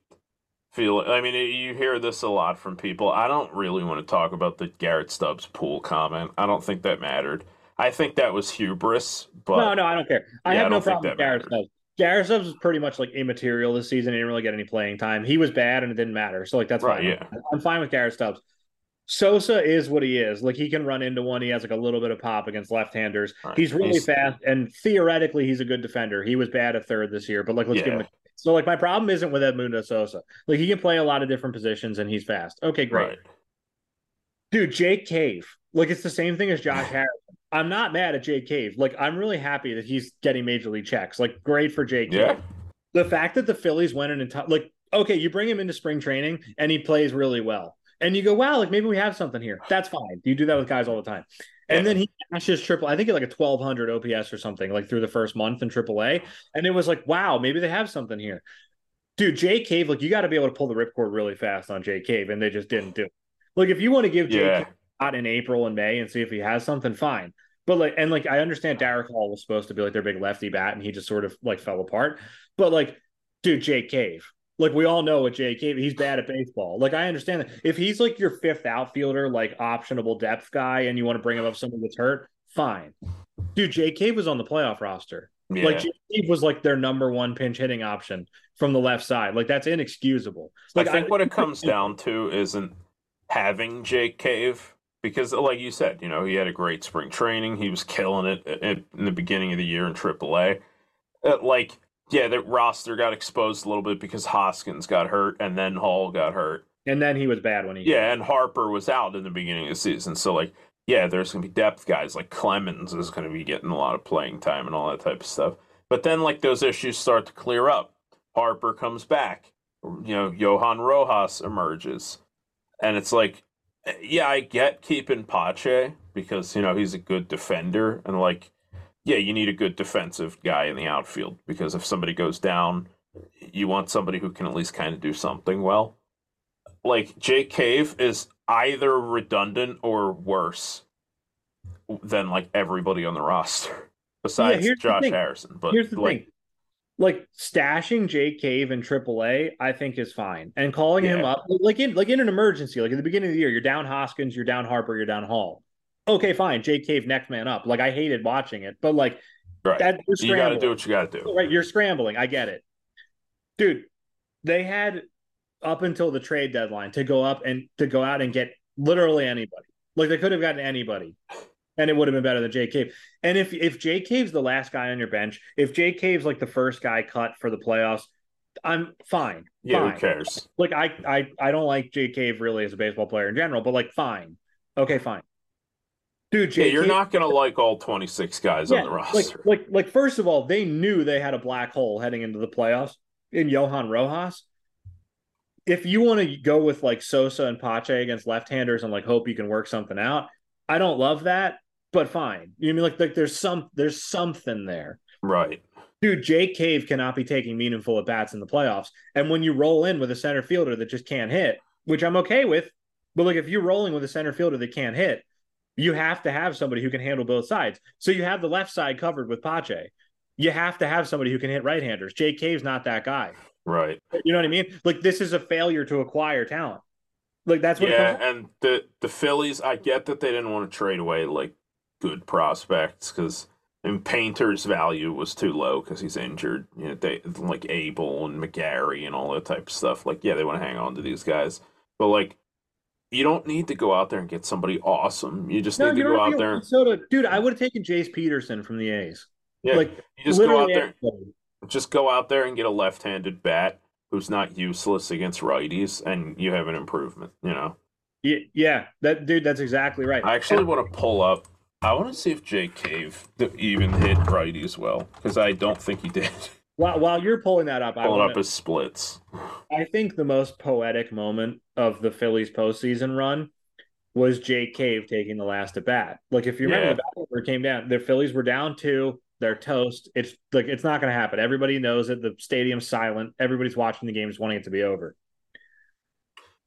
feel. I mean, you hear this a lot from people. I don't really want to talk about the Garrett Stubbs pool comment. I don't think that mattered. I think that was hubris. But no, no, I don't care. I yeah, have I no problem with Garrett Stubbs. Garrett Stubbs was pretty much like immaterial this season. He didn't really get any playing time. He was bad and it didn't matter. So like that's right. Fine. Yeah, I'm fine with Garrett Stubbs. Sosa is what he is. Like he can run into one. He has like a little bit of pop against left-handers. Right. He's really he's... fast and theoretically he's a good defender. He was bad at third this year, but like let's yeah. give him. A... So like my problem isn't with Edmundo Sosa. Like he can play a lot of different positions and he's fast. Okay, great. Right. Dude, Jake Cave. Like it's the same thing as Josh [sighs] Harrison. I'm not mad at Jake Cave. Like I'm really happy that he's getting major league checks. Like great for Jake. Yeah. Cave. The fact that the Phillies went in and like okay, you bring him into spring training and he plays really well, and you go, wow, like maybe we have something here. That's fine. You do that with guys all the time. And then he cashes triple, I think like a 1200 OPS or something, like through the first month in AAA. And it was like, wow, maybe they have something here. Dude, Jake Cave, like you got to be able to pull the ripcord really fast on Jake Cave, and they just didn't do it. Like if you want to give Jake yeah. Out in April and May and see if he has something, fine. But like, and like, I understand Darick Hall was supposed to be like their big lefty bat, and he just sort of like fell apart. But like, dude, Jake Cave, like we all know what Jake Cave, he's bad at baseball. Like I understand that if he's like your fifth outfielder, like optionable depth guy, and you want to bring him up someone that's hurt, fine. Dude, Jake Cave was on the playoff roster. Yeah. Like Jake Cave was like their number one pinch hitting option from the left side. Like that's inexcusable. Like I think I, what it comes down to isn't having Jake Cave because, like you said, you know, he had a great spring training. He was killing it in the beginning of the year in AAA. Uh, like, yeah, the roster got exposed a little bit because Hoskins got hurt and then Hall got hurt. And then he was bad when he. Yeah, and Harper was out in the beginning of the season. So, like, yeah, there's going to be depth guys like Clemens is going to be getting a lot of playing time and all that type of stuff. But then, like, those issues start to clear up. Harper comes back. You know, Johan Rojas emerges. And it's like, yeah, I get keeping Pache because you know he's a good defender and like yeah, you need a good defensive guy in the outfield because if somebody goes down, you want somebody who can at least kind of do something well. Like Jake Cave is either redundant or worse than like everybody on the roster [laughs] besides yeah, Josh Harrison. But here's the like, thing like stashing Jake Cave in AAA, I think is fine, and calling yeah. him up like in like in an emergency, like at the beginning of the year, you're down Hoskins, you're down Harper, you're down Hall. Okay, fine, Jake Cave next man up. Like I hated watching it, but like right. that you got to do what you got to do. Right, you're scrambling. I get it, dude. They had up until the trade deadline to go up and to go out and get literally anybody. Like they could have gotten anybody and it would have been better than Jake Cave. And if if Jake Cave's the last guy on your bench, if Jake Cave's like the first guy cut for the playoffs, I'm fine. Yeah, fine. who cares? Like I I I don't like Jake Cave really as a baseball player in general, but like fine. Okay, fine. Dude, Jake yeah, you're Cave, not gonna like all 26 guys yeah, on the roster. Like, like like first of all, they knew they had a black hole heading into the playoffs in Johan Rojas. If you want to go with like Sosa and Pache against left-handers and like hope you can work something out, I don't love that but fine. You mean like like there's some there's something there. Right. Dude, Jake Cave cannot be taking meaningful at bats in the playoffs. And when you roll in with a center fielder that just can't hit, which I'm okay with, But like if you're rolling with a center fielder that can't hit, you have to have somebody who can handle both sides. So you have the left side covered with Pache. You have to have somebody who can hit right-handers. Jake Cave's not that guy. Right. You know what I mean? Like this is a failure to acquire talent. Like that's what. Yeah, and the the Phillies, I get that they didn't want to trade away like good prospects because and Painter's value was too low because he's injured. You know, they like Abel and McGarry and all that type of stuff. Like, yeah, they want to hang on to these guys, but like, you don't need to go out there and get somebody awesome. You just no, need to go out there. Dude, I would have taken Jace Peterson from the A's. Yeah, like you just go out there. Just go out there and get a left-handed bat who's not useless against righties, and you have an improvement. You know. Yeah, Yeah, that dude. That's exactly right. I actually want to pull up I want to see if Jake Cave even hit righties well because I don't think he did. [laughs] While, while you're pulling that up, pulling up his splits. I think the most poetic moment of the Phillies postseason run was Jake Cave taking the last at bat. Like if you remember, yeah. the it came down, the Phillies were down two. They're toast. It's like it's not going to happen. Everybody knows it. The stadium's silent. Everybody's watching the games, wanting it to be over.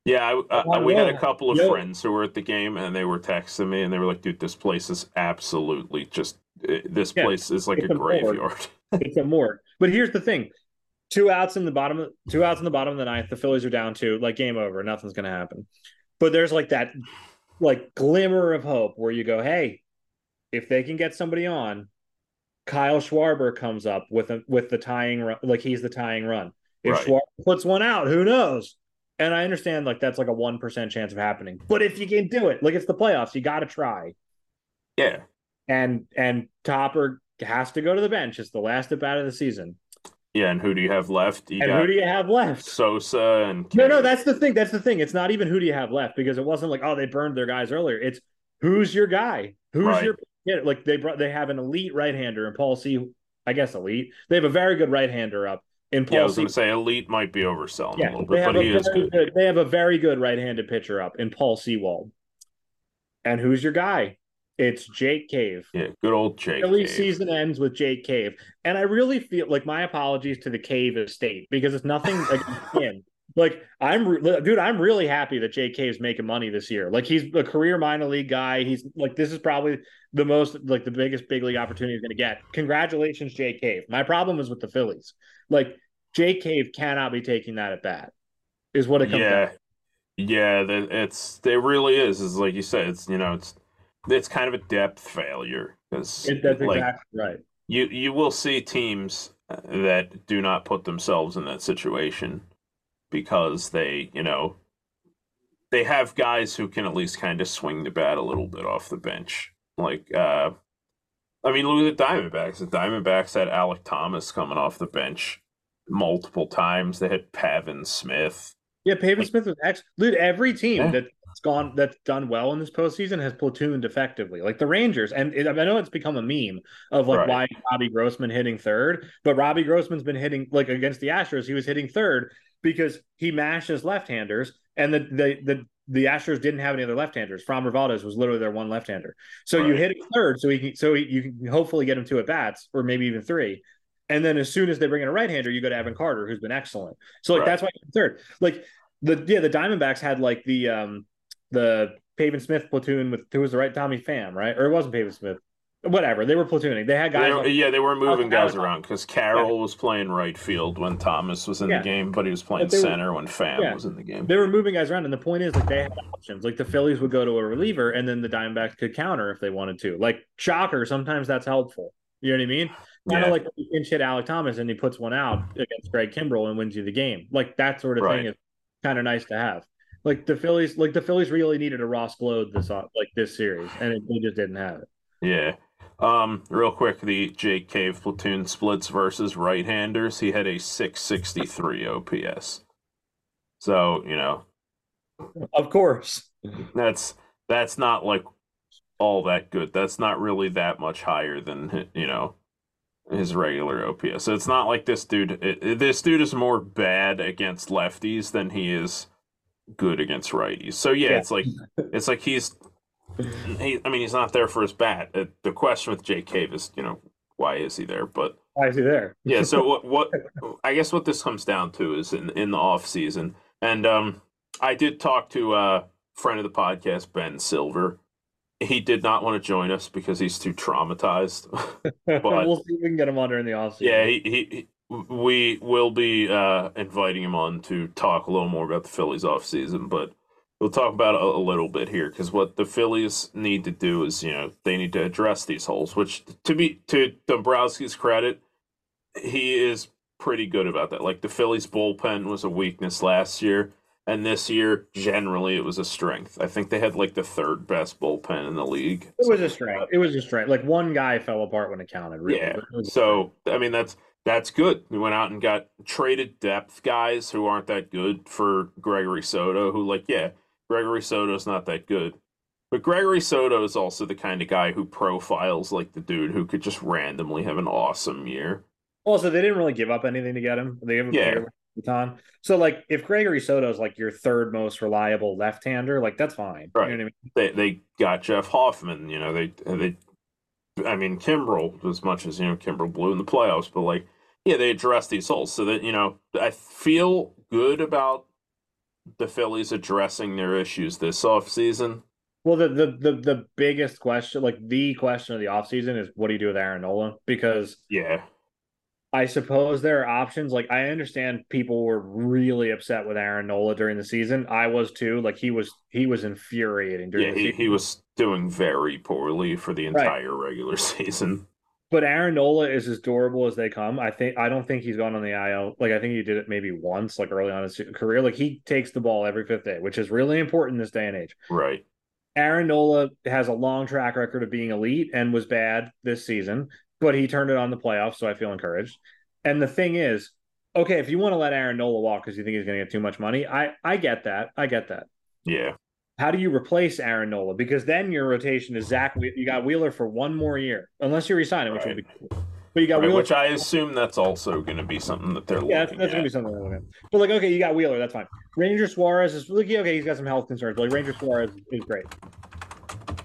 Yeah, I, I, we had a couple of friends who were at the game, and they were texting me, and they were like, "Dude, this place is absolutely just. Eh, this yeah, place is like a, a graveyard. [laughs] it's a morgue." But here's the thing: two outs in the bottom, two outs in the bottom of the ninth. The Phillies are down two. Like game over. Nothing's going to happen. But there's like that, like glimmer of hope where you go, "Hey, if they can get somebody on, Kyle Schwarber comes up with a with the tying run. Like he's the tying run. If right. Schwarber puts one out, who knows?" And I understand like that's like a one percent chance of happening. But if you can do it, like it's the playoffs, you got to try. Yeah. And and Topper has to go to the bench. It's the last at bat of the season. Yeah, and who do you have left? You and who do you have left? Sosa and no, no. That's the thing. That's the thing. It's not even who do you have left because it wasn't like oh they burned their guys earlier. It's who's your guy? Who's right. your yeah? Like they brought they have an elite right hander and Paul C. I guess elite. They have a very good right hander up in Paul yeah, I was going to say elite might be overselling yeah, a little bit, but he is good. good. They have a very good right-handed pitcher up in Paul Sewald. And who's your guy? It's Jake Cave. Yeah, good old Jake. Philly season ends with Jake Cave, and I really feel like my apologies to the Cave estate because it's nothing [laughs] against him. Like I'm, dude, I'm really happy that Jake Cave's making money this year. Like he's a career minor league guy. He's like this is probably the most like the biggest big league opportunity he's going to get. Congratulations, Jake Cave. My problem is with the Phillies. Like Jake Cave cannot be taking that at bat. Is what it comes yeah. down. Yeah, it's it really is. Is like you said, it's you know, it's it's kind of a depth failure because that's like, exactly right. You you will see teams uh, that do not put themselves in that situation because they you know they have guys who can at least kind of swing the bat a little bit off the bench. Like, uh, I mean, look at the Diamondbacks. The Diamondbacks had Alek Thomas coming off the bench multiple times. They had Pavin Smith. Yeah, Pavin like, Smith was excellent. Dude, every team yeah. that's gone that's done well in this postseason has platooned effectively. Like the Rangers, and it, I know it's become a meme of like right. why Robbie Grossman hitting third, but Robbie Grossman's been hitting like against the Astros, he was hitting third because he mashes left-handers, and the the the the Astros didn't have any other left-handers. Framber Valdez was literally their one left-hander. So right. you hit it third, so he can, so he, you can hopefully get him two at bats, or maybe even three. And then as soon as they bring in a right-hander, you go to Evan Carter, who's been excellent. So like right. that's why third. Like the yeah, the Diamondbacks had like the um the Pavin Smith platoon with who was the right Tommy Pham, right? Or it wasn't Pavin Smith. Whatever. They were platooning. They had guys. They were, yeah, they were moving guys around because Carroll yeah. was playing right field when Thomas was in yeah. the game, but he was playing center were, when Pham yeah. was in the game. They were moving guys around, and the point is like they had options. Like the Phillies would go to a reliever, and then the Diamondbacks could counter if they wanted to. Like shocker, sometimes that's helpful. You know what I mean? Kind of like when pinch hit Alek Thomas and he puts one out against Greg Kimbrel and wins you the game. Like that sort of right. thing is kind of nice to have. Like the Phillies, like the Phillies really needed a Ross Gload this like this series, and it, they just didn't have it. Yeah. Um, real quick, the Jake Cave platoon splits versus right-handers. He had a 663 OPS. So you know, of course, that's that's not like all that good. That's not really that much higher than you know his regular OPS. So it's not like this dude. It, this dude is more bad against lefties than he is good against righties. So yeah, yeah. it's like it's like he's. He, I mean, he's not there for his bat. It, the question with Jake Cave is, you know, why is he there? But why is he there? [laughs] yeah. So what? What? I guess what this comes down to is in in the off season, and um, I did talk to a friend of the podcast, Ben Silver. He did not want to join us because he's too traumatized. [laughs] but we'll see if we can get him on during the off season. Yeah, he, he, we will be uh, inviting him on to talk a little more about the Phillies off season, but we'll talk about a, a little bit here because what the Phillies need to do is, you know, they need to address these holes, which to be to Dombrowski's credit, he is pretty good about that. Like the Phillies bullpen was a weakness last year and this year, generally, it was a strength. I think they had like the third best bullpen in the league. It was a strength. Uh, it was a strength. Like one guy fell apart when it counted. Really. Yeah. So I mean, that's that's good. We went out and got traded depth guys who aren't that good for Gregory Soto. Who like, yeah, Gregory Soto's not that good, but Gregory Soto is also the kind of guy who profiles like the dude who could just randomly have an awesome year. Also, they didn't really give up anything to get him. They gave him yeah. Maton. So like if Gregory Soto is like your third most reliable left-hander, like that's fine. Right. You know I mean? They they got Jeff Hoffman, you know, they they I mean Kimbrel as much as you know Kimbrel blew in the playoffs, but like yeah, they addressed these holes so that, you know, I feel good about the Phillies addressing their issues this offseason. Well, the, the the the biggest question, like the question of the offseason is what do you do with Aaron Nola? Because yeah, I suppose there are options. Like I understand people were really upset with Aaron Nola during the season. I was too. Like he was he was infuriating during yeah, the he, season. he was doing very poorly for the entire right. regular [laughs] season. But Aaron Nola is as durable as they come. I think I don't think he's gone on the IL. Like I think he did it maybe once, like early on his career. Like he takes the ball every fifth day, which is really important in this day and age. Right. Aaron Nola has a long track record of being elite and was bad this season but he turned it on the playoffs, so I feel encouraged. And the thing is, okay, if you want to let Aaron Nola walk because you think he's going to get too much money, I I get that. I get that. Yeah. How do you replace Aaron Nola? Because then your rotation is Zack. You got Wheeler for one more year, unless you resign him, which right. would be cool. But you got right, Wheeler, which I assume that's also going to be something that they're yeah, that's, that's going to be something they're looking at. But like, okay, you got Wheeler, that's fine. Ranger Suarez is like, okay, he's got some health concerns, but like Ranger Suarez is great.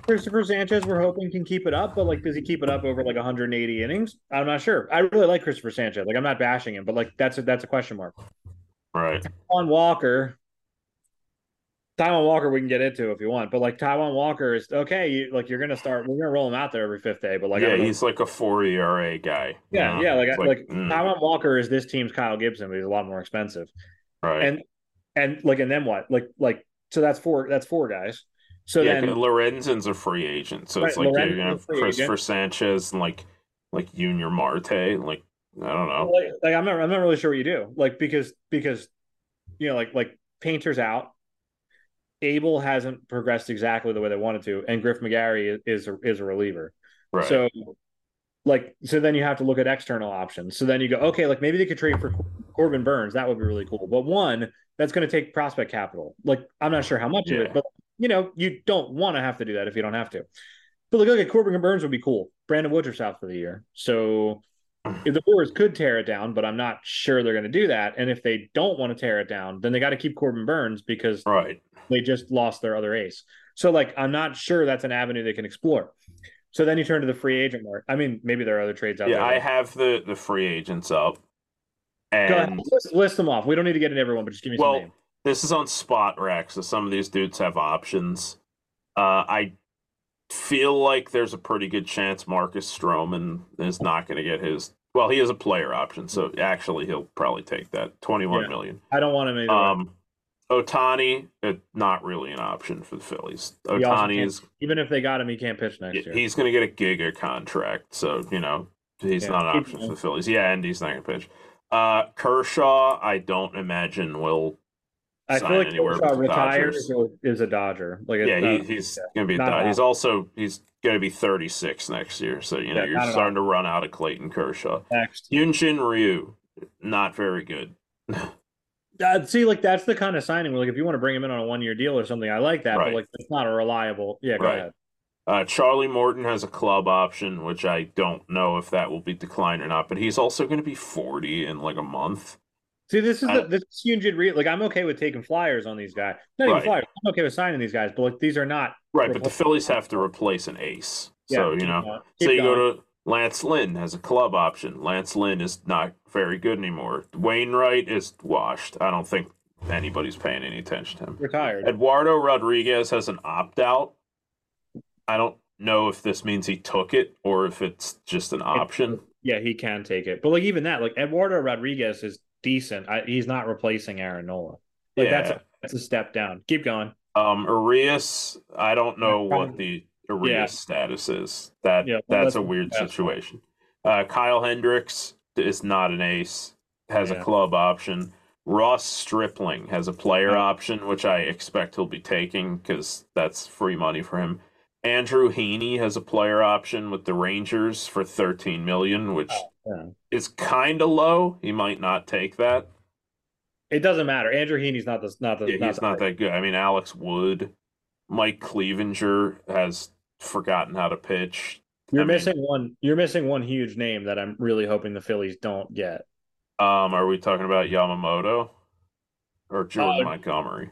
Cristopher Sanchez, we're hoping can keep it up, but like, does he keep it up over like 180 innings? I'm not sure. I really like Cristopher Sanchez. Like, I'm not bashing him, but like, that's a that's a question mark. Right. On Walker, Taijuan Walker, we can get into if you want, but like Taijuan Walker is okay. You, like, you're gonna start. We're gonna roll him out there every fifth day, but like, yeah, he's like a four ERA guy. Yeah, yeah. Like, like, like mm. Taijuan Walker is this team's Kyle Gibson, but he's a lot more expensive. Right. And and like, and then what? Like, like, so that's four. That's four guys. So yeah, then Lorenzen's a free agent, so right, it's like you know Cristopher Sanchez and like like Yunior Marte, like I don't know. Like, like, I'm not I'm not really sure what you do, like because because you know like like Painter's out, Abel hasn't progressed exactly the way they wanted to, and Griff McGarry is a, is a reliever. Right. So like so then you have to look at external options. So then you go okay, like maybe they could trade for Corbin Burnes. that would be really cool. But one that's going to take prospect capital. Like I'm not sure how much yeah. of it, but you know, you don't want to have to do that if you don't have to. But look, look at Corbin Burnes would be cool. Brandon Woodruff's out for the year. So if [sighs] the Brewers could tear it down, but I'm not sure they're going to do that. And if they don't want to tear it down, then they got to keep Corbin Burnes because right. They just lost their other ace. So like I'm not sure that's an avenue they can explore. So then you turn to the free agent market. I mean, maybe there are other trades out yeah, there. Yeah, I have the the free agents up. And list, list, them off. We don't need to get into everyone, but just give me well, some names. This is on Spotrac, so some of these dudes have options. Uh, I feel like there's a pretty good chance Marcus Stroman is not going to get his. Well, he has a player option, so actually he'll probably take that twenty-one yeah. million. I don't want him either. Um, Ohtani, uh, not really an option for the Phillies. Ohtani is even if they got him, he can't pitch next year. He's going to get a giga contract, so you know he's yeah, not an option for the Phillies. Yeah, and he's not going to pitch. Uh, Kershaw, I don't imagine will I feel like Kershaw retires is a Dodger. Like yeah, he, he's gonna be a Dodger. He's also he's gonna be 36 next year. So you know yeah, you're starting to run out of Clayton Kershaw. Next, Hyun-Jin Ryu, not very good. [laughs] uh, see, like that's the kind of signing. Like if you want to bring him in on a one year deal or something, I like that. Right. But like it's not a reliable. Yeah, go right. ahead. Uh, Charlie Morton has a club option, which I don't know if that will be declined or not. But he's also going to be 40 in like a month. See, this is the, this is Hyun-Jin Ryu. Like, I'm okay with taking flyers on these guys. Not right. even flyers. I'm okay with signing these guys, but like these are not right. But the Phillies have to replace an ace. Yeah, so you know, so you go to Lance Lynn has a club option. Lance Lynn is not very good anymore. Wainwright is washed. I don't think anybody's paying any attention to him. Retired. Eduardo Rodriguez has an opt out. I don't know if this means he took it or if it's just an option. Yeah, he can take it, but like even that, like Eduardo Rodriguez is decent. I, he's not replacing Aaron Nola. Like yeah. that's a, that's a step down. Keep going. Um, Urias, I don't know what the Urias yeah. status is. That yeah, well, that's, that's, a weird situation. Uh, Kyle Hendricks is not an ace. Has yeah. a club option. Ross Stripling has a player option, which I expect he'll be taking because that's free money for him. Andrew Heaney has a player option with the Rangers for 13 million, which oh, is kind of low. He might not take that. It doesn't matter. Andrew Heaney's not the not the. Yeah, not he's the not that good. I mean, Alex Wood, Mike Clevinger has forgotten how to pitch. You're I missing mean, one. You're missing one huge name that I'm really hoping the Phillies don't get. Um, are we talking about Yamamoto or Jordan uh, Montgomery?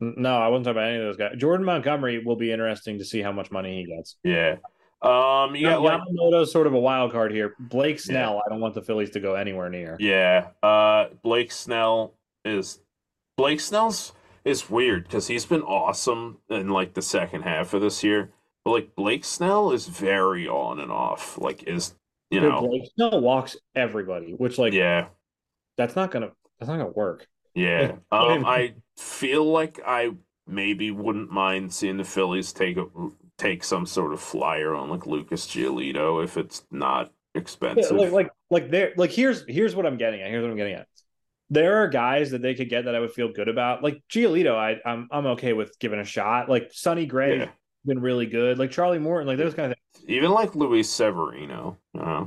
No, I wasn't talking about any of those guys. Jordan Montgomery will be interesting to see how much money he gets. Yeah. Um, yeah, like, Yamamoto's sort of a wild card here. Blake Snell, yeah. I don't want the Phillies to go anywhere near. Yeah. Uh, Blake Snell is Blake Snell's is weird because he's been awesome in like the second half of this year. But like Blake Snell is very on and off. Like is you Dude, know Blake Snell walks everybody, which like yeah, that's not gonna that's not gonna work. Yeah. um, I feel like I maybe wouldn't mind seeing the Phillies take a take some sort of flyer on like Lucas Giolito if it's not expensive. Yeah, like like like there like here's here's what I'm getting at. Here's what I'm getting at. There are guys that they could get that I would feel good about. Like Giolito, I I'm I'm okay with giving a shot. Like Sonny Gray yeah. been really good. Like Charlie Morton, like those kind of things. Even like Luis Severino. Uh,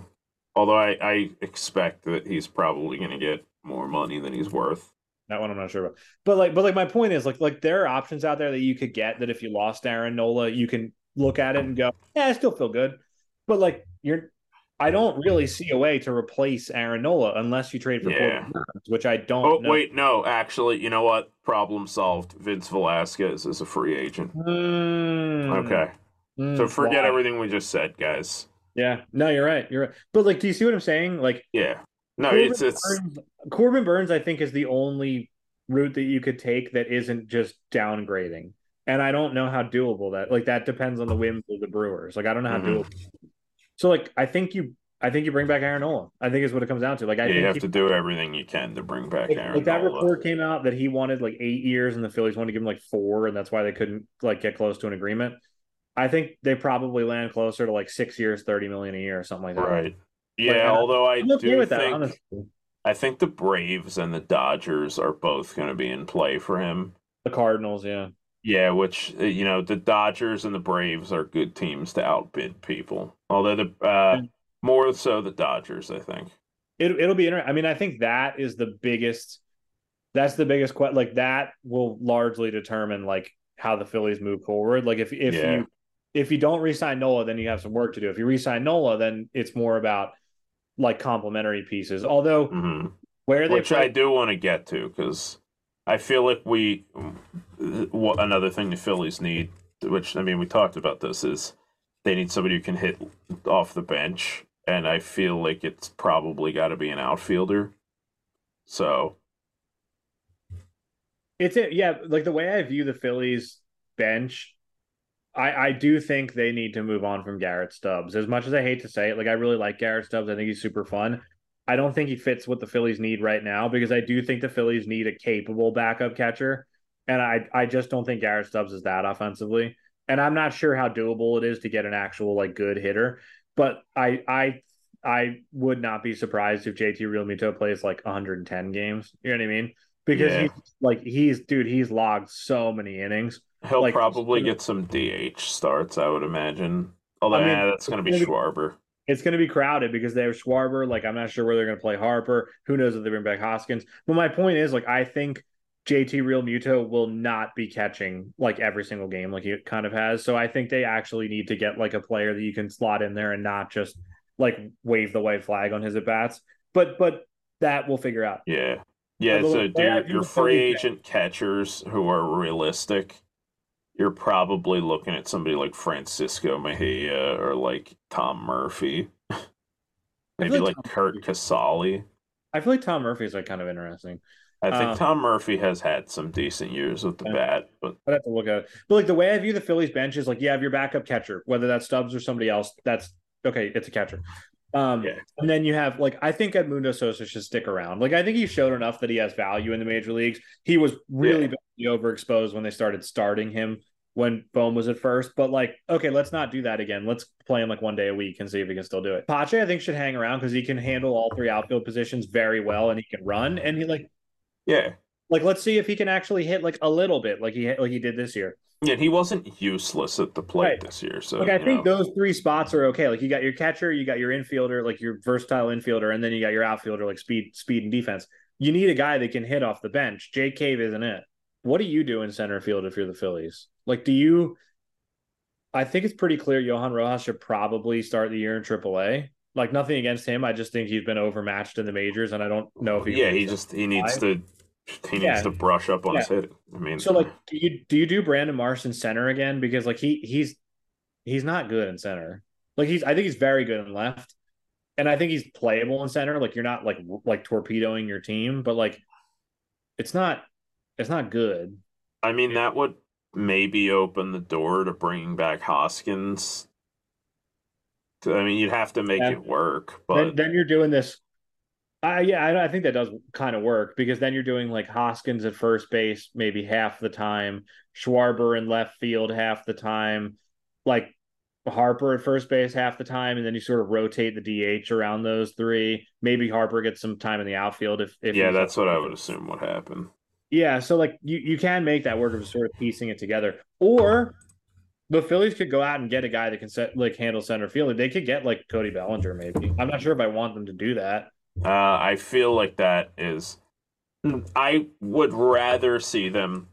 although I, I expect that he's probably gonna get more money than he's worth. That one I'm not sure about. But like, but like my point is like like there are options out there that you could get that if you lost Aaron Nola, you can look at it and go, yeah, I still feel good. But like you're I don't really see a way to replace Aaron Nola unless you trade for yeah. Burnes, which I don't. Oh know. wait, no, actually, you know what? Problem solved. Vince Velasquez is a free agent. Mm. Okay, mm, so forget why? everything we just said, guys. Yeah, no, you're right. You're right. But like, do you see what I'm saying? Like, yeah, no, Corbin it's it's Burnes, Corbin Burnes. I think is the only route that you could take that isn't just downgrading. And I don't know how doable that. Like that depends on the whims of the Brewers. Like I don't know how mm-hmm. doable. So like I think you I think you bring back Aaron Nola. I think is what it comes down to. Like I you have he, to do everything you can to bring back like, Aaron. Like that Nola. report came out that he wanted like eight years, and the Phillies wanted to give him like four, and that's why they couldn't like get close to an agreement. I think they probably land closer to like six years, thirty million a year, or something like that. Right. Yeah. Like, although I okay do think that, I think the Braves and the Dodgers are both going to be in play for him. The Cardinals, yeah. Yeah, which uh, you know, the Dodgers and the Braves are good teams to outbid people. Although the uh, more so the Dodgers, I think. It it'll be interesting. I mean, I think that is the biggest. That's the biggest question. Like that will largely determine like how the Phillies move forward. Like if if yeah. you if you don't resign Nola, then you have some work to do. If you resign Nola, then it's more about like complementary pieces. Although mm-hmm. where they which play- I do want to get to because I feel like we what another thing the Phillies need, which I mean we talked about this is they need somebody who can hit off the bench, and I feel like it's probably got to be an outfielder. So it's it, yeah. Like the way I view the Phillies bench I, I do think they need to move on from Garrett Stubbs. As much as I hate to say it, like I really like Garrett Stubbs. I think he's super fun. I don't think he fits what the Phillies need right now because I do think the Phillies need a capable backup catcher. And I I just don't think Garrett Stubbs is that offensively. And I'm not sure how doable it is to get an actual like good hitter. But I I I would not be surprised if JT Realmuto plays like 110 games. You know what I mean? Because yeah. he's like he's dude, he's logged so many innings. He'll like, probably get some DH starts, I would imagine. Although, I mean, that's going to be Schwarber. It's going to be crowded because they have Schwarber. Like, I'm not sure where they're going to play Harper. Who knows if they bring back Hoskins? But my point is, like, I think JT Realmuto will not be catching like every single game like he kind of has. So I think they actually need to get like a player that you can slot in there and not just like wave the white flag on his at bats. But but that we'll figure out. Yeah. Yeah. so do your free agent catchers who are realistic you're probably looking at somebody like Francisco Mejia or like Tom Murphy. Maybe like, like Curt Casali. I feel like Tom Murphy is like kind of interesting. I think um, Tom Murphy has had some decent years with the bat, but I'd have to look at it. But like the way I view the Phillies bench is like you have your backup catcher, whether that's Stubbs or somebody else. That's okay. It's a catcher. Um, yeah. and then you have like I think Edmundo Sosa should stick around. Like I think he showed enough that he has value in the major leagues. He was really yeah. Overexposed when they started starting him when Bohm was at first. But like, okay, let's not do that again. Let's play him like one day a week and see if he can still do it. Pache, I think, should hang around because he can handle all three outfield positions very well and he can run. And he like Yeah. Like let's see if he can actually hit like a little bit like he like he did this year. Yeah, he wasn't useless at the plate right. this year. So like I think know. those three spots are okay. Like you got your catcher, you got your infielder, like your versatile infielder, and then you got your outfielder, like speed, speed and defense. You need a guy that can hit off the bench. Jake Cave isn't it. What do you do in center field if you're the Phillies? Like, do you? I think it's pretty clear Johan Rojas should probably start the year in AAA. Like nothing against him, I just think he's been overmatched in the majors, and I don't know if he. Yeah, he just he needs to he needs yeah. to brush up on yeah. his hit. I mean, so like, do you do you do Brandon Marsh in center again? Because like he he's he's not good in center. Like he's I think he's very good in left, and I think he's playable in center. Like you're not like like torpedoing your team, but like it's not it's not good. I mean, that would maybe open the door to bringing back Hoskins. I mean, you'd have to make yeah. it work, but then, then, you're doing this. Uh, yeah, I, I think that does kind of work because then you're doing like Hoskins at first base maybe half the time, Schwarber in left field half the time, like Harper at first base half the time, and then you sort of rotate the DH around those three. Maybe Harper gets some time in the outfield if, if yeah, that's what I would assume would happen. Yeah, so like you, you can make that work of sort of piecing it together. Or the Phillies could go out and get a guy that can set like handle center field. They could get like Cody Bellinger, maybe. I'm not sure if I want them to do that. Uh, I feel like that is. I would rather see them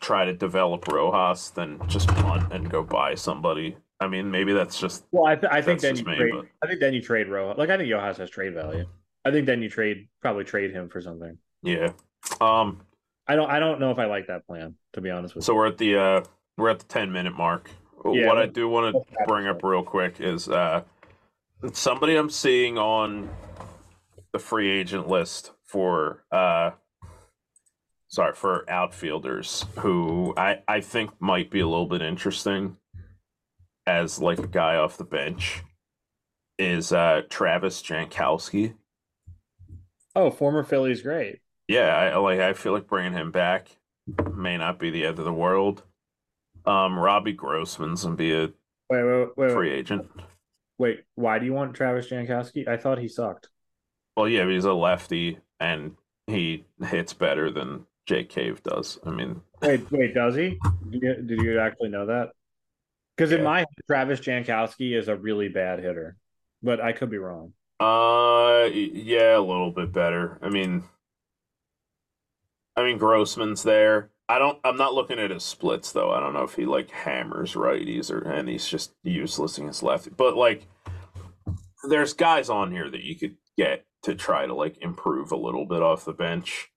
try to develop Rojas than just punt and go buy somebody. I mean, maybe that's just. Well, I, th- I think then you me, trade. But... I think then you trade Rojas. Like I think Rojas has trade value. I think then you trade probably trade him for something. Yeah, um, I don't I don't know if I like that plan to be honest with so you. So we're at the uh we're at the 10 minute mark. Yeah, what I do want to bring up real quick is uh somebody I'm seeing on the free agent list for uh sorry for outfielders who I I think might be a little bit interesting as like a guy off the bench is uh Travis Jankowski. Oh, former Phillies great yeah, I like. I feel like bringing him back may not be the end of the world. Um, Robbie Grossman's gonna be a wait, wait, wait, free agent. Wait, why do you want Travis Jankowski? I thought he sucked. Well, yeah, he's a lefty and he hits better than Jake Cave does. I mean, [laughs] wait, wait, does he? Did you, did you actually know that? Because yeah. in my head, Travis Jankowski is a really bad hitter, but I could be wrong. Uh, yeah, a little bit better. I mean, I mean, Grossman's there. I don't. I'm not looking at his splits though. I don't know if he like hammers righties or and he's just useless against lefty. But like, there's guys on here that you could get to try to like improve a little bit off the bench.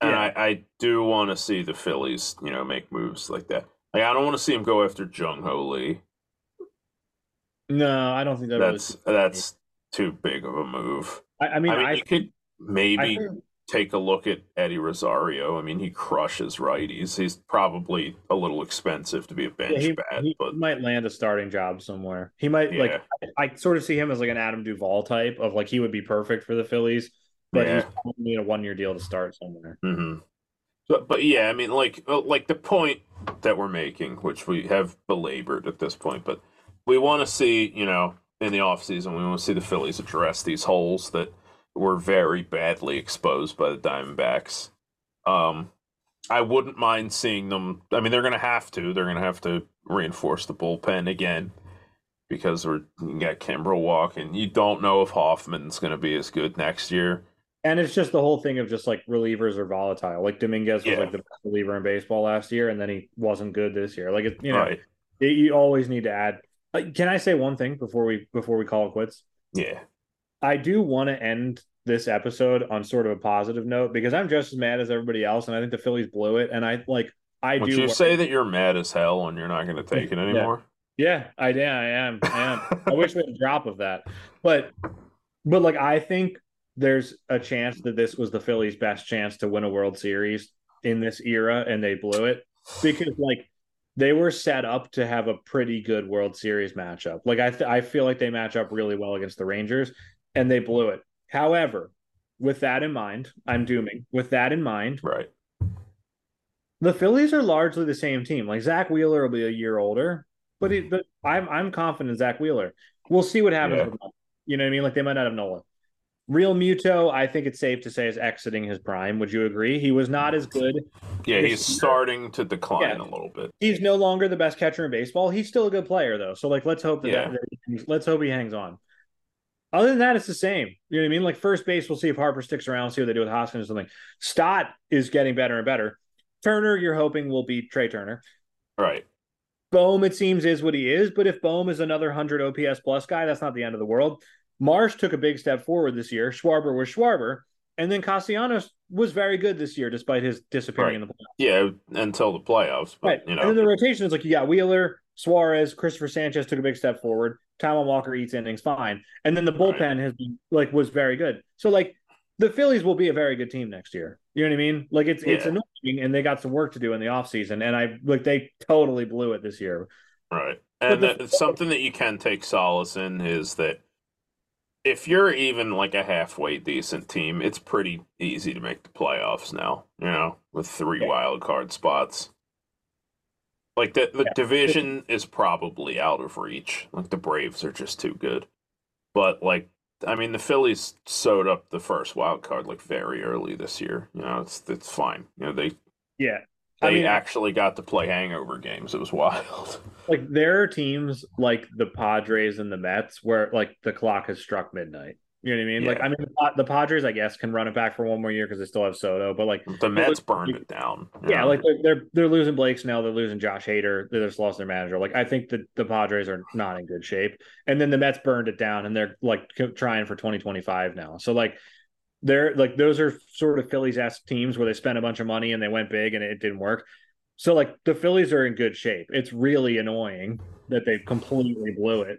And yeah. I, I do want to see the Phillies, you know, make moves like that. Like I don't want to see him go after Jung Hoo Lee. No, I don't think that that's that's too big of a move. I, I mean, I, mean, I you could maybe think, take a look at Eddie Rosario. I mean, he crushes righties. He's probably a little expensive to be a bench yeah, he, bat, he but might land a starting job somewhere. He might yeah. like I, I, sort of see him as like an Adam Duvall type of like he would be perfect for the Phillies, but yeah. he's probably a one year deal to start somewhere. Mm-hmm. But but yeah, I mean, like uh, like the point that we're making, which we have belabored at this point, but we want to see, you know, in the offseason, we want to see the Phillies address these holes that were very badly exposed by the Diamondbacks. Um, I wouldn't mind seeing them. I mean, they're going to have to. They're going to have to reinforce the bullpen again because we're you got Kimbrel walking. You don't know if Hoffman's going to be as good next year. And it's just the whole thing of just like relievers are volatile. Like Dominguez was yeah. like the best reliever in baseball last year, and then he wasn't good this year. Like it, you know, right. it, you always need to add. Like, can I say one thing before we before we call it quits? Yeah. I do want to end this episode on sort of a positive note because I'm just as mad as everybody else, and I think the Phillies blew it. And I like I Would do. you say that you're mad as hell and you're not going to take it anymore? Yeah, yeah I, I am. I am. I wish we had a drop of that, but but like I think there's a chance that this was the Phillies' best chance to win a World Series in this era, and they blew it because like they were set up to have a pretty good World Series matchup. Like I, th- I feel like they match up really well against the Rangers, and they blew it. However, with that in mind, I'm dooming. With that in mind, right. The Phillies are largely the same team. Like Zack Wheeler will be a year older, but, he, but I'm I'm confident Zack Wheeler. We'll see what happens Yeah. with him. You know what I mean? Like they might not have Nola. Realmuto, I think it's safe to say, is exiting his prime. Would you agree? He was not as good. Yeah, he's starting to decline Yeah. a little bit. He's no longer the best catcher in baseball. He's still a good player though. So like, let's hope that, Yeah. that that- let's hope he hangs on. Other than that, it's the same. You know what I mean? Like first base, we'll see if Harper sticks around, see what they do with Hoskins or something. Stott is getting better and better. Turner, you're hoping will be Trea Turner. Right. Bohm, it seems, is what he is. But if Bohm is another 100 OPS plus guy, that's not the end of the world. Marsh took a big step forward this year. Schwarber was Schwarber. And then Castellanos was very good this year, despite his disappearing in the playoffs. Yeah, until the playoffs. But Right. you And know, then the rotation is like you got Wheeler, Suarez, Cristopher Sanchez took a big step forward. Taijuan Walker eats innings fine. And then the bullpen has been like was very good. So like the Phillies will be a very good team next year. You know what I mean? Like it's it's annoying and they got some work to do in the offseason. And I like they totally blew it this year. right. And the- that- something that you can take solace in is that if you're even like a halfway decent team, it's pretty easy to make the playoffs now, you know, with three Yeah. wild card spots. Like the the Yeah. division is probably out of reach. Like the Braves are just too good. But like I mean the Phillies sewed up the first wild card like very early this year. You know, it's it's fine. You know, they Yeah. they I mean, actually got to play hangover games. It was wild. [laughs] like there are teams like the Padres and the Mets where like the clock has struck midnight. You know what I mean? Like I mean the, the Padres, I guess, can run it back for one more year because they still have Soto. But like The Mets burned it down. Yeah, know? like they're, they're they're losing Blake Snell, they're losing Josh Hader, they just lost their manager. Like I think that the Padres are not in good shape, and then the Mets burned it down, and they're like trying for twenty twenty five now. So like they're like those are sort of Phillies esque teams where they spent a bunch of money and they went big and it didn't work. So like the Phillies are in good shape. It's really annoying that they completely blew it.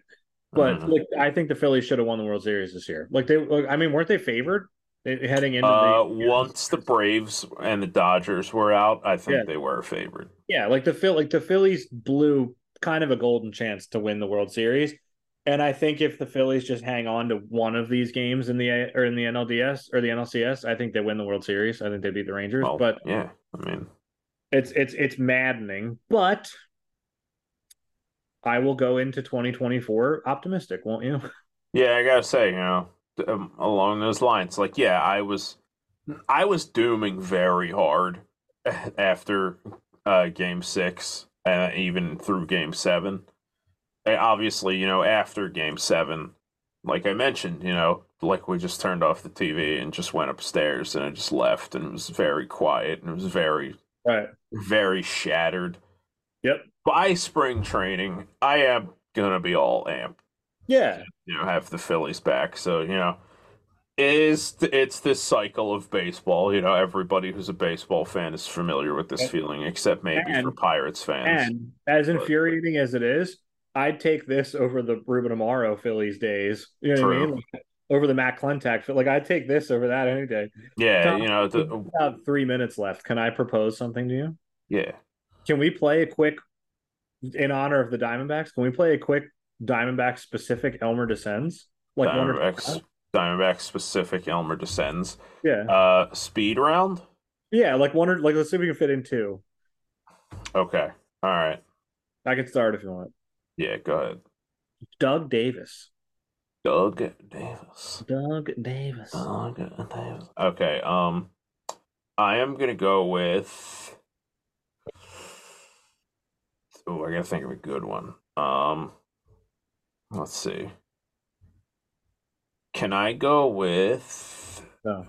But Mhm. like I think the Phillies should have won the World Series this year. Like they, like, I mean, weren't they favored They- heading into Uh, the once the Braves and the Dodgers were out, I think Yeah. they were favored. Yeah, like the Phil, like the Phillies blew kind of a golden chance to win the World Series, and I think if the Phillies just hang on to one of these games in the or in the NLDS or the NLCS, I think they win the World Series. I think they beat the Rangers, Well, but yeah, I mean, it's it's it's maddening. But I will go into 2024 optimistic, won't you? [laughs] yeah, I gotta say, you know, um, along those lines, like, yeah, I was, I was dooming very hard [laughs] after uh, Game Six, and even through Game Seven. And obviously, you know, after Game Seven, like I mentioned, you know, like we just turned off the TV and just went upstairs and I just left, and it was very quiet and it was very Right. very shattered. Yep. By spring training, I am gonna be all amp. Yeah. You know, have the Phillies back. So you know, is it's this cycle of baseball. You know, everybody who's a baseball fan is familiar with this And- feeling, except maybe for Pirates fans. And as But- infuriating as it is, I'd take this over the Ruben Amaro Phillies days. You know what I mean? Like, over the Matt Klentak. Like I'd take this over that any day. yeah, Tom- you know, the, have three minutes left. Can I propose something to you? yeah, Can we play a quick, in honor of the Diamondbacks? Can we play a quick Diamondback specific Elmer Dessens? Like one or two Diamondbacks, times? Diamondbacks specific Elmer Dessens. Yeah, Uh, speed round. yeah. Like one or like let's see if we can fit in two. Okay, all right. I can start if you want. Yeah, go ahead. Doug Davis. Doug Davis. Doug Davis. Doug Davis. Okay, um, I am gonna go with. Oh, I gotta think of a good one. Um, let's see. Can I go with Oh.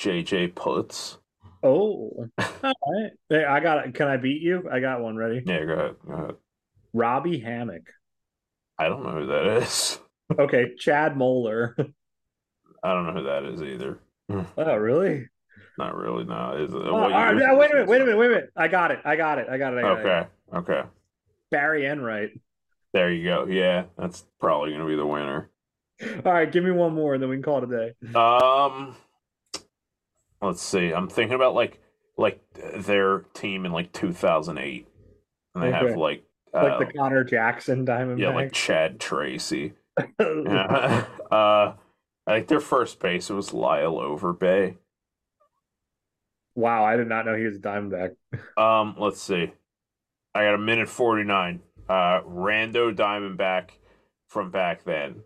JJ Putz? Oh, all right. Hey, I got it. Can I beat you? I got one ready. Yeah, go ahead. Go ahead. Robby Hammock. I don't know who that is. Okay, Chad Moeller. [laughs] I don't know who that is either. oh, really? Not really. No. Is it? Oh, all right, wait a minute. Wait a minute. Wait a minute. I got it. I got it. I got it. I got got it. Okay. Okay. Barry Enright. There you go. Yeah, that's probably gonna be the winner. All right, give me one more, and then we can call it a day. Um, let's see. I'm thinking about like like their team in like 2008, and they okay. have like like the uh, Conor Jackson Diamond. Yeah, like Chad Tracy. [laughs] yeah. [laughs] uh, I think their first base was Lyle Overbay. Wow, I did not know he was a Diamondback. Um, let's see. I got a minute forty nine. Uh, Rando Diamondback from back then.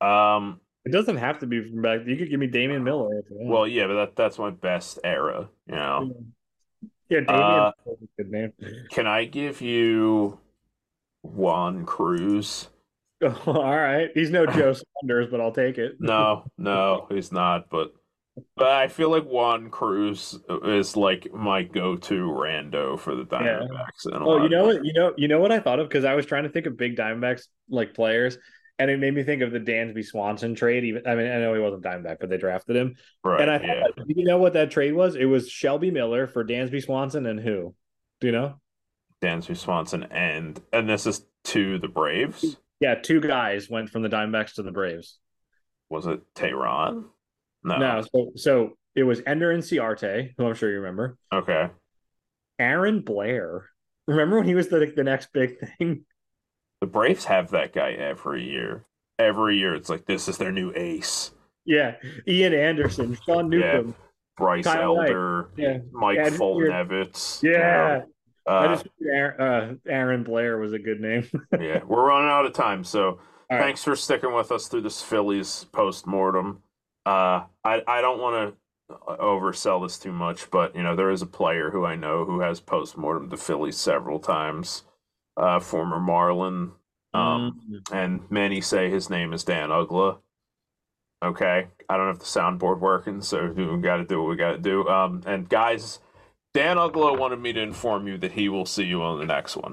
Um, it doesn't have to be from back. You could give me Damian Miller. Well, yeah, but that that's my best era. You know. Yeah, Damian uh, good name. Can I give you Juan Cruz? [laughs] All right, he's no Joe [laughs] Saunders, but I'll take it. no, no, [laughs] he's not. But but I feel like Juan Cruz is like my go-to rando for the Diamondbacks. Yeah. Oh, you know what? You know, you know what I thought of because I was trying to think of big Diamondbacks like players, and it made me think of the Dansby Swanson trade. Even I mean, I know he wasn't Diamondback, but they drafted him. Right. And I thought, yeah. you know what that trade was? It was Shelby Miller for Dansby Swanson and who? Do you know? Dansby Swanson and and this is to the Braves. Yeah, two guys went from the Diamondbacks to the Braves. Was it Teheran? No. No. So so it was Ender Inciarte, who I'm sure you remember. Okay. Aaron Blair. Remember when he was the the next big thing? The Braves have that guy every year. Every year, it's like this is their new ace. Yeah, Ian Anderson, Sean Newcomb, yeah. Bryce Kyle Elder, yeah. Mike yeah, Foltynewicz. Yeah, you know, uh, I just Aaron, uh, Aaron, Blair was a good name. [laughs] yeah, we're running out of time, so thanks for sticking with us through this Phillies post mortem. Uh, I I don't want to oversell this too much, but you know there is a player who I know who has post mortem the Phillies several times uh, former Marlin. Um, mm-hmm. And many say his name is Dan Uggla. Okay, I don't have the soundboard working, so [laughs] we got to do what we got to do. Um, and guys, Dan Uggla wanted me to inform you that he will see you on the next one.